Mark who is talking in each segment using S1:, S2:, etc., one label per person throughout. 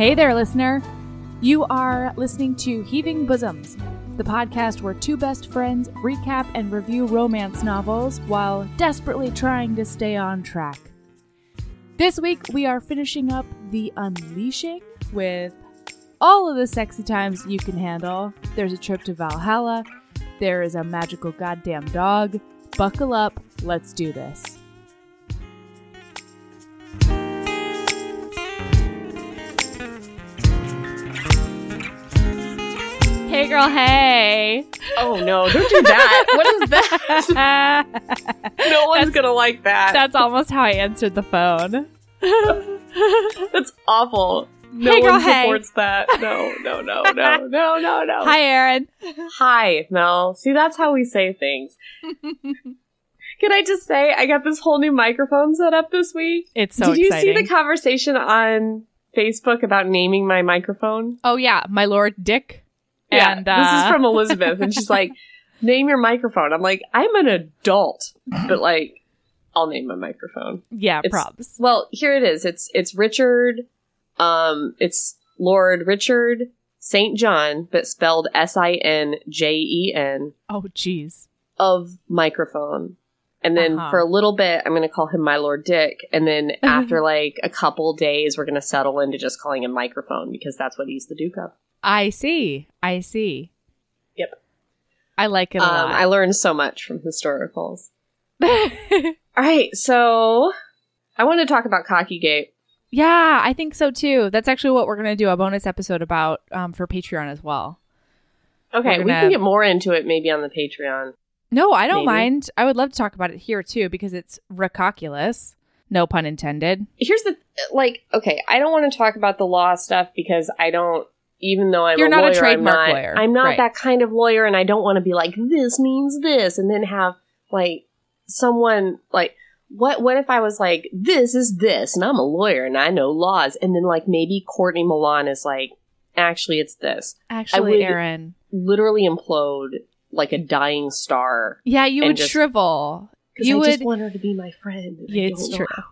S1: Hey there, listener. You are listening to Heaving Bosoms, the podcast where two best friends recap and review romance novels while desperately trying to stay on track. This week, we are finishing up The Unleashing with all of the sexy times you can handle. There's a trip to Valhalla, there is a magical goddamn dog. Buckle up, let's do this. Hey girl, hey.
S2: Oh no, don't do that. what is that? no one's
S1: That's-
S2: gonna like that.
S1: That's almost how I answered the phone.
S2: That's awful. No
S1: Hey, girl,
S2: one
S1: hey.
S2: supports that. No, no, no, no, no, no, no.
S1: Hi, Aaron.
S2: Hi, Mel. See, that's how we say things. Can I just say, I got this whole new microphone set up this week.
S1: It's so
S2: Did you
S1: exciting.
S2: see the conversation on Facebook about naming my microphone?
S1: oh yeah, my lord Dick.
S2: Yeah,
S1: and uh,
S2: this is from Elizabeth, and she's like, "Name your microphone." I'm like, "I'm an adult, but like, I'll name my microphone."
S1: yeah,
S2: it's-
S1: props.
S2: Well, here it is. It's it's Richard. Um, it's Lord Richard Saint John, but spelled S I N J E N
S1: Oh jeez.
S2: of microphone. And then
S1: Uh-huh.
S2: for a little bit, I'm going to call him my Lord Dick. And then after like a couple days, we're going to settle into just calling him microphone because that's what he's the Duke of.
S1: I see. I see.
S2: Yep.
S1: I like it a
S2: Um, I learned so much from historicals. All right, so I want to talk about Cockygate.
S1: yeah, I think so too. That's actually what we're gonna do a bonus episode about um, for Patreon as well.
S2: Okay,
S1: We're
S2: we can get more into it maybe on the Patreon.
S1: No, I don't
S2: Maybe.
S1: mind. I would love to talk about it here too because it's recalculous. No pun intended.
S2: here's the like okay i don't want to talk about the law stuff because i don't even though i'm
S1: You're
S2: a
S1: not a
S2: lawyer,
S1: trademark
S2: I'm not,
S1: lawyer.
S2: i'm not
S1: Right.
S2: that kind of lawyer and i don't want to be like this means this and then have like someone like what what if i was like this is this and i'm a lawyer and i know laws and then like maybe courtney milan is like actually it's this
S1: Actually,
S2: would-
S1: Aaron.
S2: literally implode like a dying star
S1: Yeah, you would
S2: just-
S1: shrivel. You
S2: i
S1: would.
S2: just want her to be my friend
S1: Yeah, it's true.
S2: how.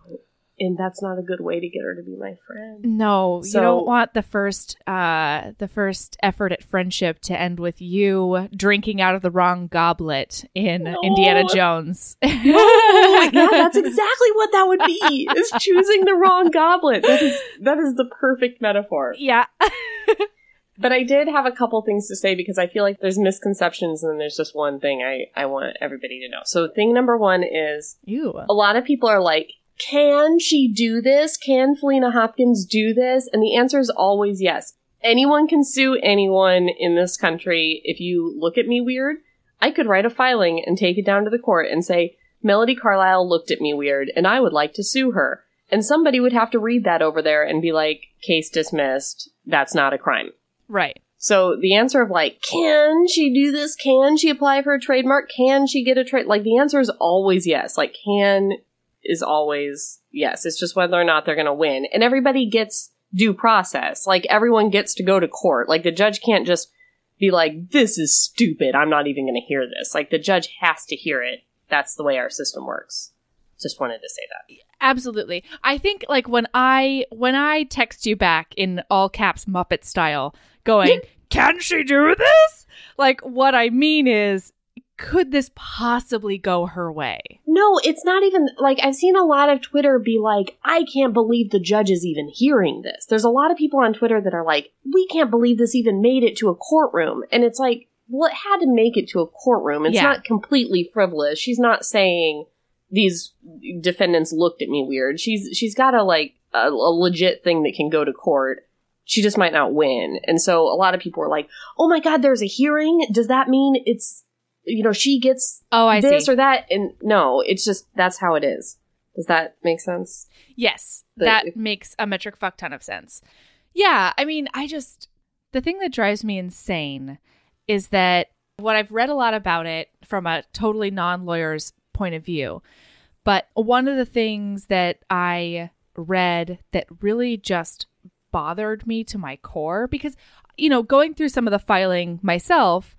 S2: And that's not a good way to get her to be my friend
S1: No, you don't want the first uh the first effort at friendship to end with you drinking out of the wrong goblet in
S2: No.
S1: Indiana Jones.
S2: Oh, yeah, that's exactly what that would be. Is choosing the wrong goblet. That is that is the perfect metaphor.
S1: yeah.
S2: But I did have a couple things to say because I feel like there's misconceptions and there's just one thing I I want everybody to know. So thing number 1 is
S1: Ew.
S2: a lot of people are like, "Can she do this? Can Faleena Hopkins do this?" And the answer is always yes. Anyone can sue anyone in this country. If you look at me weird, I could write a filing and take it down to the court and say, Melody Carlisle looked at me weird and I would like to sue her. And somebody would have to read that over there and be like, case dismissed. That's not a crime.
S1: Right.
S2: So the answer of like, can she do this? Can she apply for a trademark? Can she get a trade? Like the answer is always yes. Like can is always yes. It's just whether or not they're going to win. And everybody gets due process. Like everyone gets to go to court. Like the judge can't just be like, this is stupid. I'm not even going to hear this. Like the judge has to hear it. That's the way our system works. Just wanted to say that.
S1: Absolutely. I think like when I when I text you back in all caps Muppet style going, "Can she do this?" Like what I mean is could this possibly go her way?
S2: No, it's not even like I've seen a lot of Twitter be like, I can't believe the judge is even hearing this. There's a lot of people on Twitter that are like, we can't believe this even made it to a courtroom. And it's like, well, it had to make it to a courtroom. It's
S1: Yeah.
S2: not completely frivolous. She's not saying these defendants looked at me weird. She's she's got a like a, a legit thing that can go to court. She just might not win. And so a lot of people are like, "Oh my god, there's a hearing. Does that mean it's you know, she gets
S1: Oh, I
S2: this
S1: see.
S2: or that and no it's just that's how it is does that make sense
S1: Yes,
S2: But
S1: that
S2: if-
S1: makes a metric fuck ton of sense. Yeah, I mean, I just the thing that drives me insane is that what I've read a lot about it from a totally non-lawyer's point of view. But one of the things that I read that really just bothered me to my core because you know, going through some of the filing myself,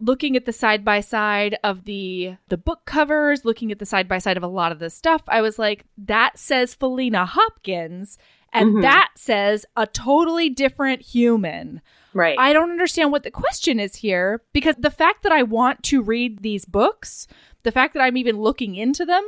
S1: looking at the side by side of the the book covers, looking at the side by side of a lot of the stuff, I was like, that says Faleena Hopkins, and
S2: Mhm.
S1: that says a totally different human.
S2: Right.
S1: I don't understand what the question is here because the fact that I want to read these books, the fact that I'm even looking into them,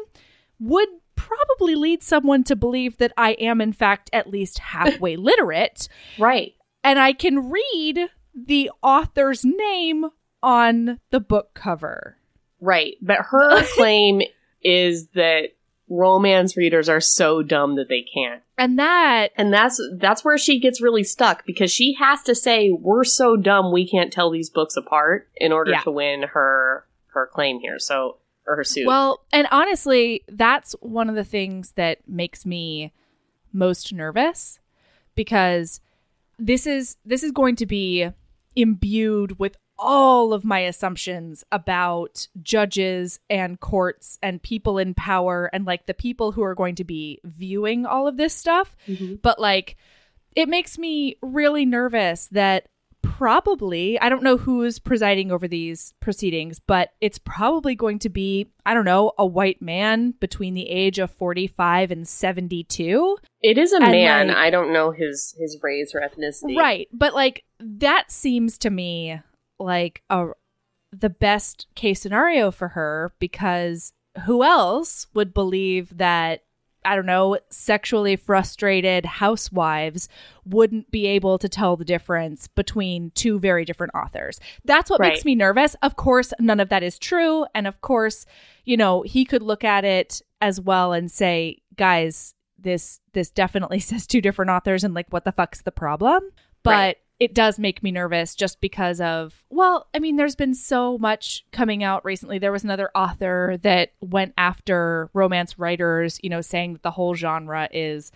S1: would probably lead someone to believe that I am, in fact, at least halfway literate
S2: right.
S1: and I can read the author's name on the book cover.
S2: Right. But her claim is that romance readers are so dumb that they can't.
S1: And that,
S2: And that's that's where she gets really stuck because she has to say we're so dumb we can't tell these books apart in order
S1: Yeah.
S2: to win her her claim here. So or her suit.
S1: well, and honestly, that's one of the things that makes me most nervous because this is this is going to be imbued with all of my assumptions about judges and courts and people in power and like the people who are going to be viewing all of this stuff
S2: Mhm.
S1: but like it makes me really nervous that probably I don't know who's presiding over these proceedings, but it's probably going to be I don't know a white man between the age of 45 and 72.
S2: it is a
S1: and,
S2: man.
S1: like-
S2: I don't know his his race or ethnicity.
S1: Right, but like that seems to me like a the best case scenario for her because who else would believe that I don't know, sexually frustrated housewives wouldn't be able to tell the difference between two very different authors. That's what makes me nervous. Of course, none of that is true. And of course, you know, he could look at it as well and say, guys, this this definitely says two different authors and like what the fuck's the problem? But
S2: Right.
S1: It does make me nervous just because of well i mean there's been so much coming out recently. There was another author that went after romance writers you know saying that the whole genre is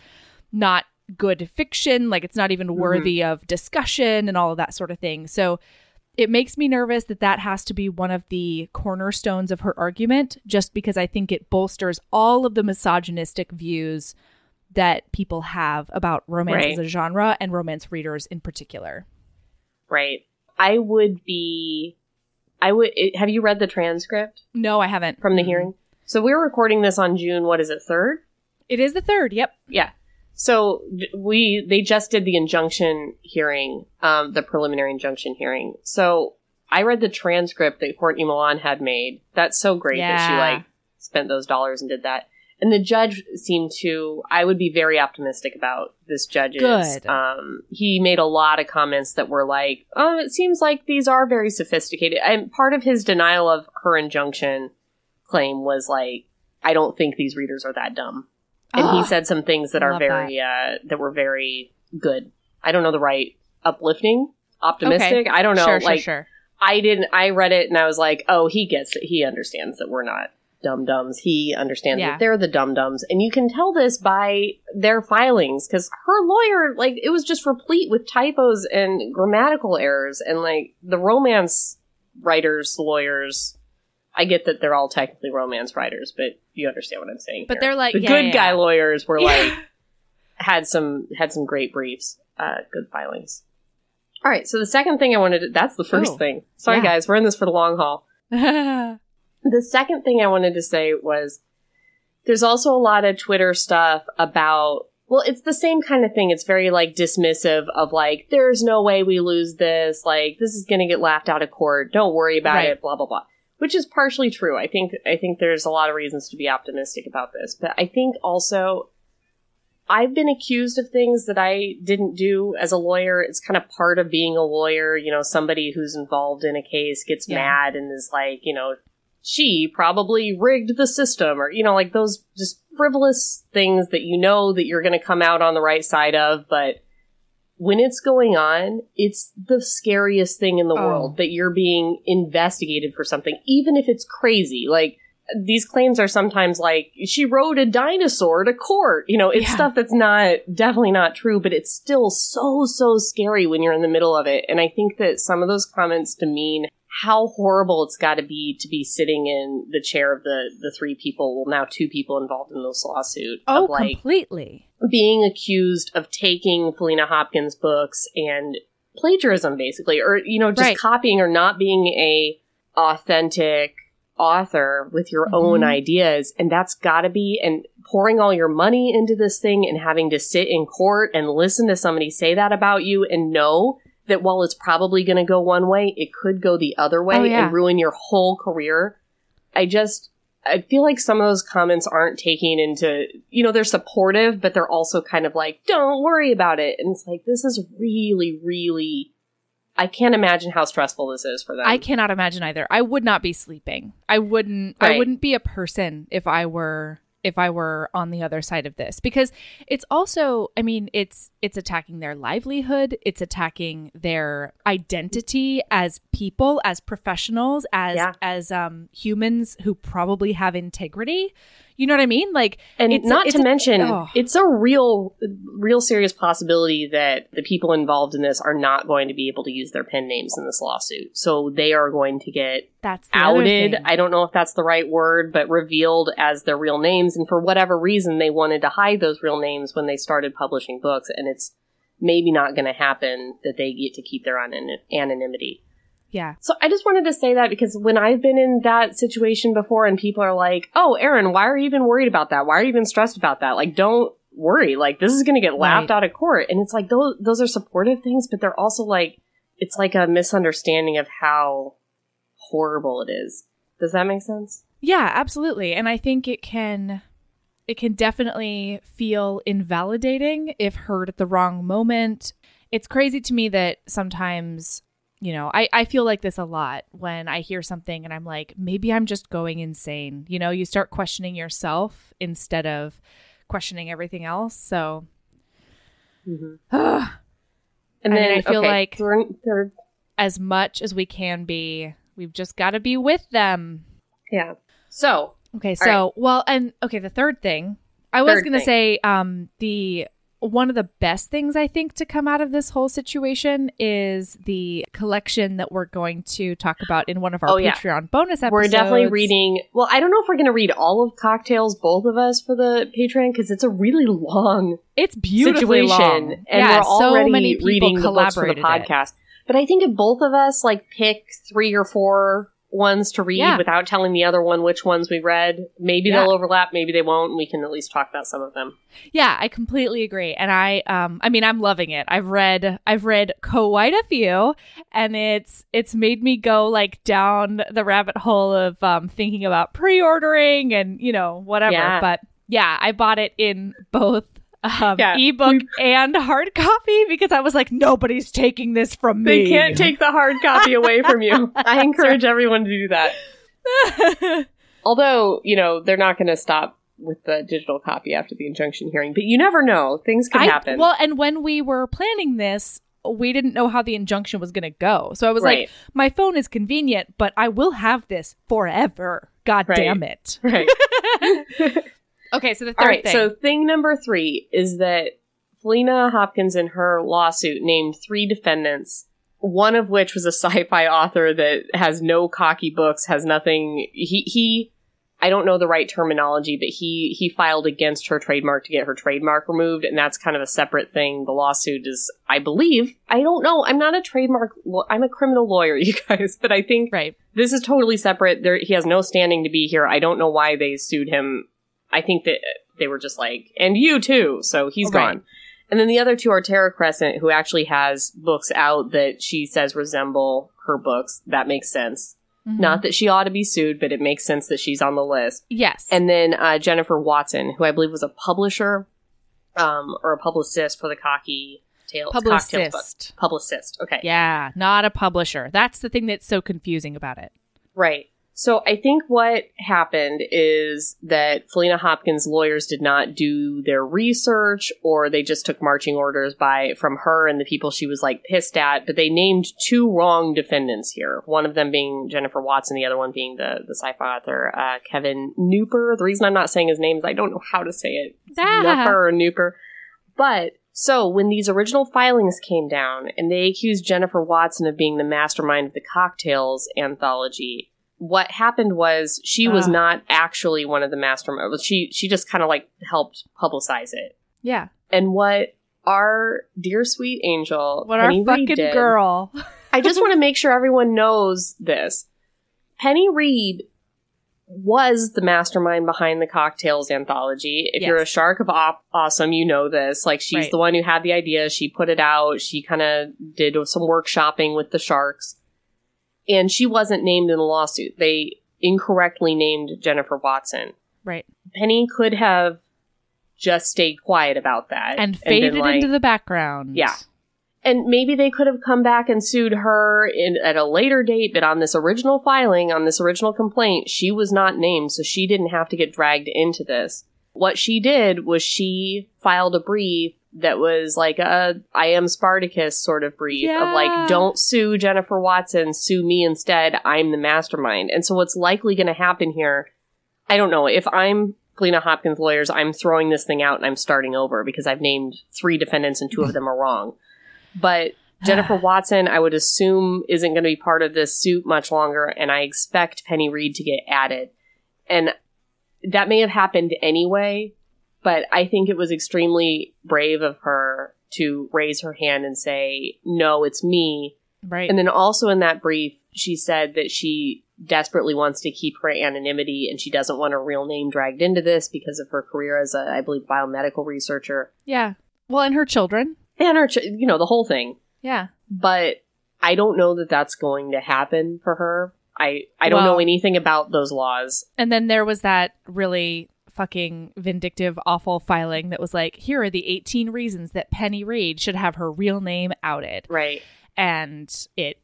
S1: not good fiction like it's not even mm-hmm. worthy of discussion and all of that sort of thing. So it makes me nervous that that has to be one of the cornerstones of her argument just because i think it bolsters all of the misogynistic views that people have about romance
S2: Right.
S1: as a genre and romance readers in particular
S2: Right. I would be. I would. It, have you read the transcript
S1: no i haven't
S2: from the
S1: Mm-mm.
S2: hearing? So we're recording this on June. What is it? Third.
S1: it is the third yep
S2: Yeah. So we they just did the injunction hearing, um, the preliminary injunction hearing. So I read the transcript that Courtney Milan had made. That's so great that she like spent those dollars and did that. And the judge seemed to. I would be very optimistic about this judge's.
S1: Good.
S2: Um, he made a lot of comments that were like, "Oh, it seems like these are very sophisticated." And part of his denial of her injunction claim was like, "I don't think these readers are that dumb." and he
S1: Ah,
S2: said some things that are
S1: love
S2: very uh that were very good i don't know the right uplifting optimistic i don't know
S1: sure
S2: like
S1: sure sure
S2: i didn't i read it and i was like oh he gets it he understands that we're not dum dums he understands
S1: Yeah.
S2: that they're the dum dums and you can tell this by their filings because her lawyer like it was just replete with typos and grammatical errors and like the romance writers lawyers i get that they're all technically romance writers but you understand what i'm saying
S1: But
S2: here.
S1: they're like,
S2: the
S1: yeah,
S2: good
S1: yeah,
S2: guy lawyers were like had some had some great briefs, uh, good filings. All right, so the second thing I wanted to that's the first
S1: Oh,
S2: thing. Sorry guys, we're in this for the long haul. The second thing I wanted to say was there's also a lot of Twitter stuff about well, it's the same kind of thing. It's very like dismissive of like there's no way we lose this, like this is going to get laughed out of court. Don't worry about
S1: Right.
S2: it, blah blah blah. Which is partially true. I think I think there's a lot of reasons to be optimistic about this, but I think also I've been accused of things that I didn't do as a lawyer. It's kind of part of being a lawyer. You know, somebody who's involved in a case gets
S1: Yeah.
S2: mad and is like, you know, she probably rigged the system or, you know, like those just frivolous things that you know that you're going to come out on the right side of. But when it's going on, it's the scariest thing in the
S1: Oh.
S2: world that you're being investigated for something, even if it's crazy. Like, these claims are sometimes like she rode a dinosaur to court. You know, it's
S1: Yeah.
S2: stuff that's not definitely not true, but it's still so so scary when you're in the middle of it. And I think that some of those comments demean how horrible it's got to be to be sitting in the chair of the the three people, well now two people involved in this lawsuit
S1: oh
S2: of like
S1: completely
S2: being accused of taking Faleena Hopkins books and plagiarism basically or you know just
S1: Right.
S2: copying or not being a authentic author with your own
S1: Mhm.
S2: ideas and that's got to be and pouring all your money into this thing and having to sit in court and listen to somebody say that about you and know that while it's probably going to go one way it could go the other way
S1: Oh, yeah.
S2: and ruin your whole career i just i feel like some of those comments aren't taking into you know they're supportive but they're also kind of like don't worry about it and it's like this is really really i can't imagine how stressful this is for them
S1: I cannot imagine either. I would not be sleeping. I wouldn't I wouldn't be a person if I were if I were on the other side of this because it's also I mean it's it's attacking their livelihood, it's attacking their identity as people, as professionals, as
S2: Yeah.
S1: as um humans who probably have integrity. You know what I mean? Like
S2: and
S1: it's a-
S2: not
S1: it's
S2: to
S1: a-
S2: mention
S1: oh.
S2: it's a real real serious possibility that the people involved in this are not going to be able to use their pen names in this lawsuit. So they are going to get
S1: that's
S2: outed. i don't know if that's the right word but revealed as their real names. And for whatever reason they wanted to hide those real names when they started publishing books. And it's maybe not going to happen that they get to keep their anon- anonymity
S1: yeah.
S2: so I just wanted to say that because when I've been in that situation before and people are like, "Oh, Aaron, why are you even worried about that? Why are you even stressed about that?" Like, don't worry. Like, this is going to get laughed
S1: Right.
S2: out of court. And it's like those those are supportive things, but they're also like it's like a misunderstanding of how horrible it is. Does that make sense?
S1: Yeah, absolutely. And I think it can it can definitely feel invalidating if heard at the wrong moment. It's crazy to me that sometimes, you know, I, I feel like this a lot when I hear something and I'm like, maybe I'm just going insane. You know, you start questioning yourself instead of questioning everything else. So
S2: Mm-hmm. And
S1: I
S2: then
S1: mean, I feel
S2: okay,
S1: like-
S2: third, third,
S1: as much as we can be, we've just got to be with them.
S2: yeah. So
S1: Okay, so
S2: All
S1: well, and okay, the third thing I was going to say, um, the one of the best things I think to come out of this whole situation is the collection that we're going to talk about in one of our
S2: Oh, yeah.
S1: Patreon bonus episodes.
S2: we're definitely reading. Well, I don't know if we're going to read all of Cocktales, both of us, for the Patreon because it's a really long
S1: It's beautifully
S2: situation,
S1: long,
S2: and
S1: yeah,
S2: we're already
S1: so many people
S2: reading the books for the
S1: collaborated it.
S2: podcast. But I think if both of us like pick three or four ones to read
S1: Yeah.
S2: without telling the other one which ones we read, maybe
S1: Yeah.
S2: they'll overlap, maybe they won't, and we can at least talk about some of them.
S1: Yeah, I completely agree. And I um I mean I'm loving it. I've read I've read quite a few and it's it's made me go like down the rabbit hole of um thinking about pre-ordering and you know whatever.
S2: Yeah.
S1: But yeah, I bought it in both um
S2: Yeah,
S1: ebook and hard copy because I was like nobody's taking this from me.
S2: They can't take the hard copy away from you. I encourage everyone to do that. Although, you know, they're not going to stop with the digital copy after the injunction hearing, but you never know. Things can
S1: I-
S2: happen.
S1: Well, and when we were planning this, we didn't know how the injunction was going to go. So I was
S2: Right.
S1: like, my phone is convenient, but I will have this forever. God
S2: Right.
S1: damn it.
S2: right.
S1: Okay, so the third
S2: All right.
S1: thing.
S2: So thing number three is that Faleena Hopkins in her lawsuit named three defendants, one of which was a sci-fi author that has no cocky books, has nothing. He he. I don't know the right terminology, but he he filed against her trademark to get her trademark removed, and that's kind of a separate thing. The lawsuit is, I believe, I don't know. I'm not a trademark. I'm a criminal lawyer, you guys, but I think
S1: right.
S2: this is totally separate. There, he has no standing to be here. I don't know why they sued him. I think that they were just like, and you too. So he's
S1: Right.
S2: gone. And then the other two are Tara Crescent, who actually has books out that she says resemble her books. That makes sense.
S1: Mhm.
S2: Not that she ought to be sued, but it makes sense that she's on the list.
S1: Yes.
S2: And then uh, Jennifer Watson, who I believe was a publisher um, or a publicist for the Cocky Tales
S1: publicist.
S2: Publicist. Okay.
S1: Yeah, not a publisher. That's the thing that's so confusing about it.
S2: Right. So I think what happened is that Faleena Hopkins' lawyers did not do their research or they just took marching orders by from her and the people she was like pissed at, but they named two wrong defendants here. One of them being Jennifer Watson, the other one being the, the sci-fi author uh, Kevin Kneupper. The reason I'm not saying his name is I don't know how to say it.
S1: Ah.
S2: Kneupper or Kneupper. But so when these original filings came down and they accused Jennifer Watson of being the mastermind of the Cocktales anthology, what happened was she was
S1: Ah.
S2: not actually one of the masterminds. She she just kind of like helped publicize it.
S1: Yeah.
S2: And what our dear sweet angel,
S1: What
S2: Penny
S1: our
S2: Reed
S1: fucking
S2: did-
S1: girl.
S2: I just want to make sure everyone knows this. Penny Reid was the mastermind behind the Cocktales anthology. If you're a shark of op- awesome, you know this. Like she's
S1: Right.
S2: the one who had the idea. She put it out. She kind of did some workshopping with the sharks, and she wasn't named in the lawsuit. They incorrectly named Jennifer Watson.
S1: Right.
S2: Penny could have just stayed quiet about that
S1: And faded
S2: like-
S1: into the background.
S2: Yeah. and maybe they could have come back and sued her in, at a later date, but on this original filing, on this original complaint, she was not named, so she didn't have to get dragged into this. What she did was she filed a brief that was like a I am Spartacus sort of brief of like, don't sue Jennifer Watson, sue me instead. I'm the mastermind. And so what's likely going to happen here, I don't know. If I'm Faleena Hopkins lawyers, I'm throwing this thing out and I'm starting over because I've named three defendants and two of them are wrong. But Jennifer Watson, I would assume, isn't going to be part of this suit much longer, and I expect Penny Reid to get added. And that may have happened anyway, but I think it was extremely brave of her to raise her hand and say, No, it's me.
S1: Right.
S2: And then also in that brief, she said that she desperately wants to keep her anonymity and she doesn't want her real name dragged into this because of her career as a, I believe, biomedical researcher
S1: yeah. Well, and her children.
S2: and her, ch- you know, the whole thing.
S1: Yeah.
S2: But I don't know that that's going to happen for her. I I don't
S1: Well-
S2: know anything about those laws.
S1: And then there was that really fucking vindictive, awful filing that was like, here are the 18 reasons that Penny Reid should have her real name outed.
S2: Right.
S1: And it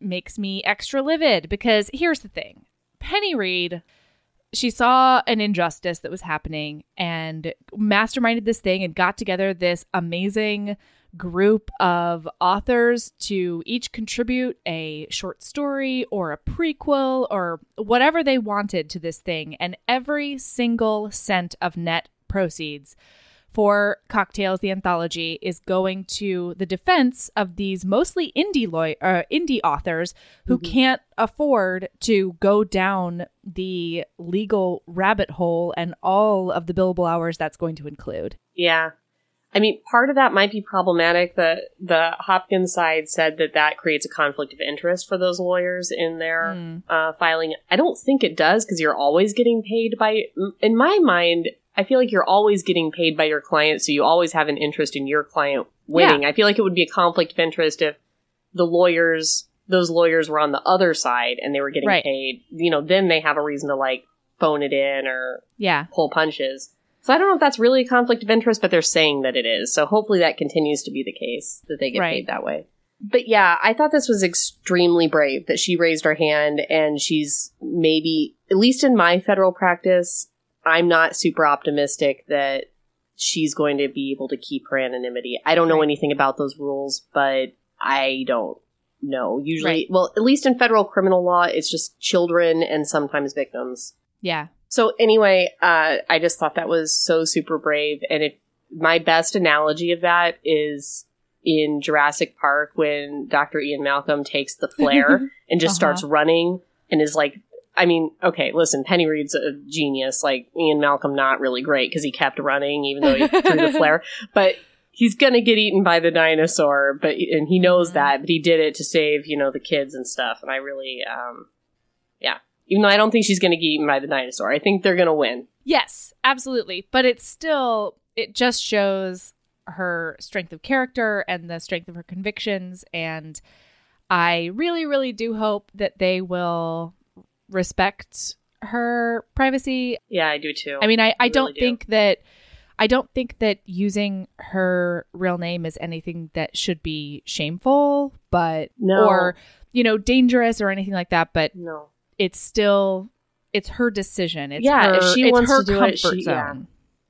S1: makes me extra livid because here's the thing Penny Reid, she saw an injustice that was happening and masterminded this thing and got together this amazing group of authors to each contribute a short story or a prequel or whatever they wanted to this thing. And every single cent of net proceeds for Cocktales, the anthology, is going to the defense of these mostly indie law- uh, indie authors who can't afford to go down the legal rabbit hole and all of the billable hours that's going to include.
S2: Yeah. I mean, part of that might be problematic. The the Hopkins side said that that creates a conflict of interest for those lawyers in their
S1: Mm.
S2: uh, filing. I don't think it does because you're always getting paid by. In my mind, I feel like you're always getting paid by your client, so you always have an interest in your client winning. I feel like it would be a conflict of interest if the lawyers, those lawyers, were on the other side and they were getting
S1: Right.
S2: paid. You know, then they have a reason to like phone it in or
S1: Yeah.
S2: pull punches. So I don't know if that's really a conflict of interest, but they're saying that it is. So hopefully that continues to be the case that they get
S1: Right.
S2: paid that way. But yeah, I thought this was extremely brave that she raised her hand and she's maybe, at least in my federal practice, I'm not super optimistic that she's going to be able to keep her anonymity. I don't know
S1: Right.
S2: anything about those rules, but I don't know. Usually,
S1: Right.
S2: well, at least in federal criminal law, it's just children and sometimes victims.
S1: Yeah.
S2: So anyway, uh, I just thought that was so super brave, and it my best analogy of that is in Jurassic Park when Dr. Ian Malcolm takes the flare and just
S1: Uh-huh.
S2: starts running and is like, I mean, okay, listen, Penny Reid's a genius. Like Ian Malcolm, not really great because he kept running even though he threw the flare, but. He's gonna get eaten by the dinosaur, but and he knows
S1: Mhm.
S2: that, but he did it to save, you know, the kids and stuff. And I really, um, even though I don't think she's going to get eaten by the dinosaur, I think they're going to win.
S1: Yes, absolutely. But it's still, it just shows her strength of character and the strength of her convictions. And I really, really do hope that they will respect her privacy.
S2: Yeah, I do too.
S1: I mean, I, I
S2: really
S1: don't
S2: do.
S1: think that. I don't think that using her real name is anything that should be shameful, but
S2: No.
S1: or you know dangerous or anything like that. But
S2: no.
S1: It's still it's her decision. It's
S2: Yeah,
S1: her,
S2: if she wants to do
S1: comfort
S2: it, she-
S1: zone.
S2: yeah.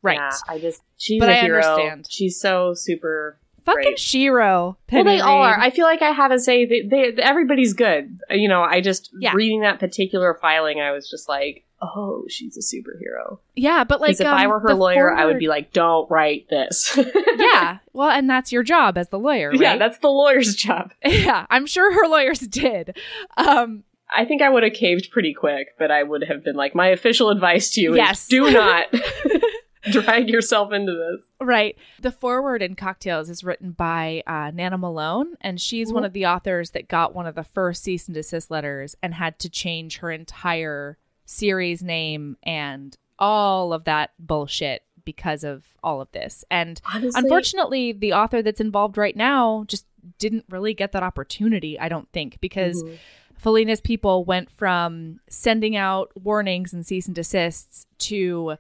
S1: Right.
S2: Yeah, I just she's
S1: But
S2: a
S1: I
S2: hero.
S1: understand.
S2: She's so super.
S1: Fucking
S2: Great.
S1: Shiro.
S2: well, they all are. I feel like I have to say they, they everybody's good. You know, I just
S1: Yeah.
S2: reading that particular filing, I was just like, oh, she's a superhero.
S1: yeah, but like
S2: if
S1: um,
S2: I were her lawyer, I would be like, don't write this.
S1: yeah. Well, and that's your job as the lawyer, right?
S2: yeah, that's the lawyer's job.
S1: yeah. I'm sure her lawyers did. Um,
S2: I think I would have caved pretty quick, but I would have been like, my official advice to you
S1: Yes.
S2: is do not. drag yourself into this.
S1: Right. The foreword in Cocktales is written by uh, Nana Malone, and she's one of the authors that got one of the first cease and desist letters and had to change her entire series name and all of that bullshit because of all of this. And
S2: Honestly,
S1: unfortunately, the author that's involved right now just didn't really get that opportunity, I don't think, because
S2: Mhm.
S1: Faleena's people went from sending out warnings and cease and desists to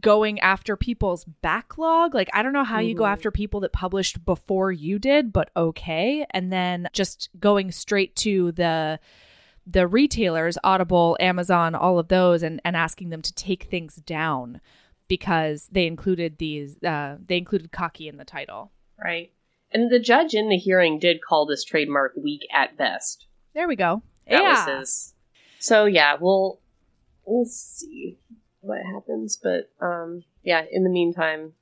S1: going after people's backlog. Like, I don't know how you go
S2: Mhm.
S1: after people that published before you did, but okay. And then just going straight to the the retailers, Audible, Amazon, all of those, and, and asking them to take things down because they included these uh, they included cocky in the title.
S2: right. And the judge in the hearing did call this trademark weak at best.
S1: There we go.
S2: That
S1: yeah.
S2: was his. So yeah, we'll we'll see what happens. But um, yeah. In the meantime,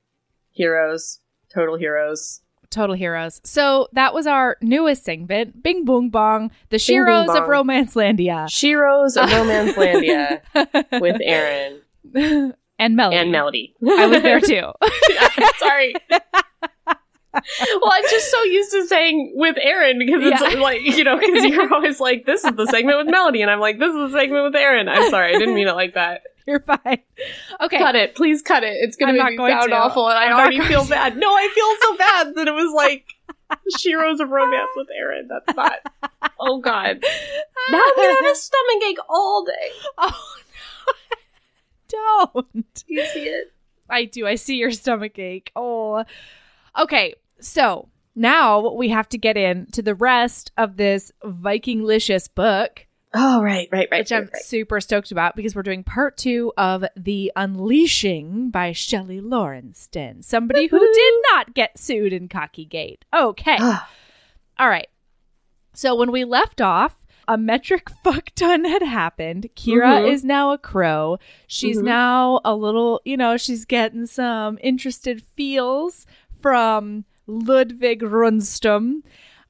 S2: heroes, total heroes.
S1: Total Heroes. So that was our newest segment, Bing Boong Bong, the
S2: Bing
S1: Sheroes
S2: Boong
S1: of
S2: Bong.
S1: Romancelandia.
S2: Sheroes of Romancelandia with Aaron
S1: and Melody.
S2: and Melody.
S1: I was there too.
S2: Sorry. Well, I'm just so used to saying with Aaron because it's
S1: Yeah.
S2: like, you know, because you're always like, this is the segment with Melody. And I'm like, this is the segment with Aaron. I'm sorry. I didn't mean it like that.
S1: You're fine. Okay.
S2: Cut it. Please cut it. It's
S1: gonna
S2: make me
S1: going
S2: sound
S1: to.
S2: awful. And I
S1: I'm not
S2: already feel
S1: to.
S2: bad. No, I feel so bad that it was like Sheroes of Romance with Aaron. That's not. Oh, God. Now I'm to have a stomach ache all day.
S1: Oh no. Don't.
S2: Do you see it?
S1: I do. I see your stomach ache. Oh. Okay. So now we have to get into the rest of this Vikinglicious book.
S2: Oh, right, right, right.
S1: which I'm
S2: right, right.
S1: super stoked about because we're doing part two of The Unleashing by Shelly Laurenston, somebody who did not get sued in Cocky Gate. Okay. All right. So when we left off, a metric fuck ton had happened. Kira
S2: Mhm.
S1: is now a crow. She's
S2: Mhm.
S1: now a little, you know, she's getting some interested feels from Ludwig Rundstrom,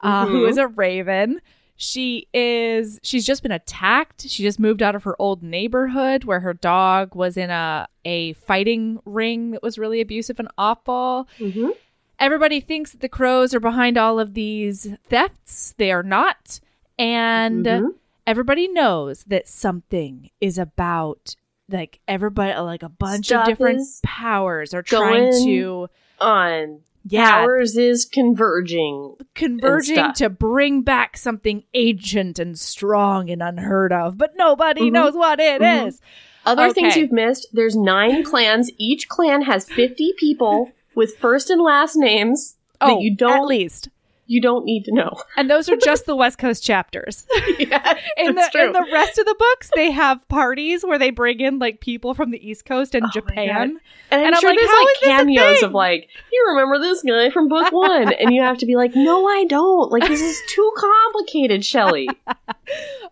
S1: uh, who
S2: Mhm.
S1: is a raven. She is she's just been attacked. She just moved out of her old neighborhood where her dog was in a a fighting ring that was really abusive and awful.
S2: Mhm.
S1: Everybody thinks that the crows are behind all of these thefts. They are not. And
S2: Mhm.
S1: everybody knows that something is about like everybody like a bunch
S2: Stuff
S1: of different powers are trying to
S2: On
S1: yeah
S2: Powers is converging.
S1: converging to bring back something ancient and strong and unheard of but nobody
S2: Mhm.
S1: knows what it is.
S2: Mhm. Other things you've missed, there's nine clans. Each clan has 50 people with first and last names that
S1: oh
S2: you don't at
S1: least
S2: you don't need to know.
S1: and those are just the west coast chapters
S2: yes,
S1: in the
S2: true.
S1: in the rest of the books they have parties where they bring in like people from the east coast and
S2: Oh
S1: japan
S2: and I'm
S1: and I'm
S2: sure
S1: like,
S2: there's like cameos of like, you remember this guy from book one, and you have to be like, no, I don't. Like this is too complicated, Shelley.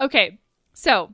S1: okay so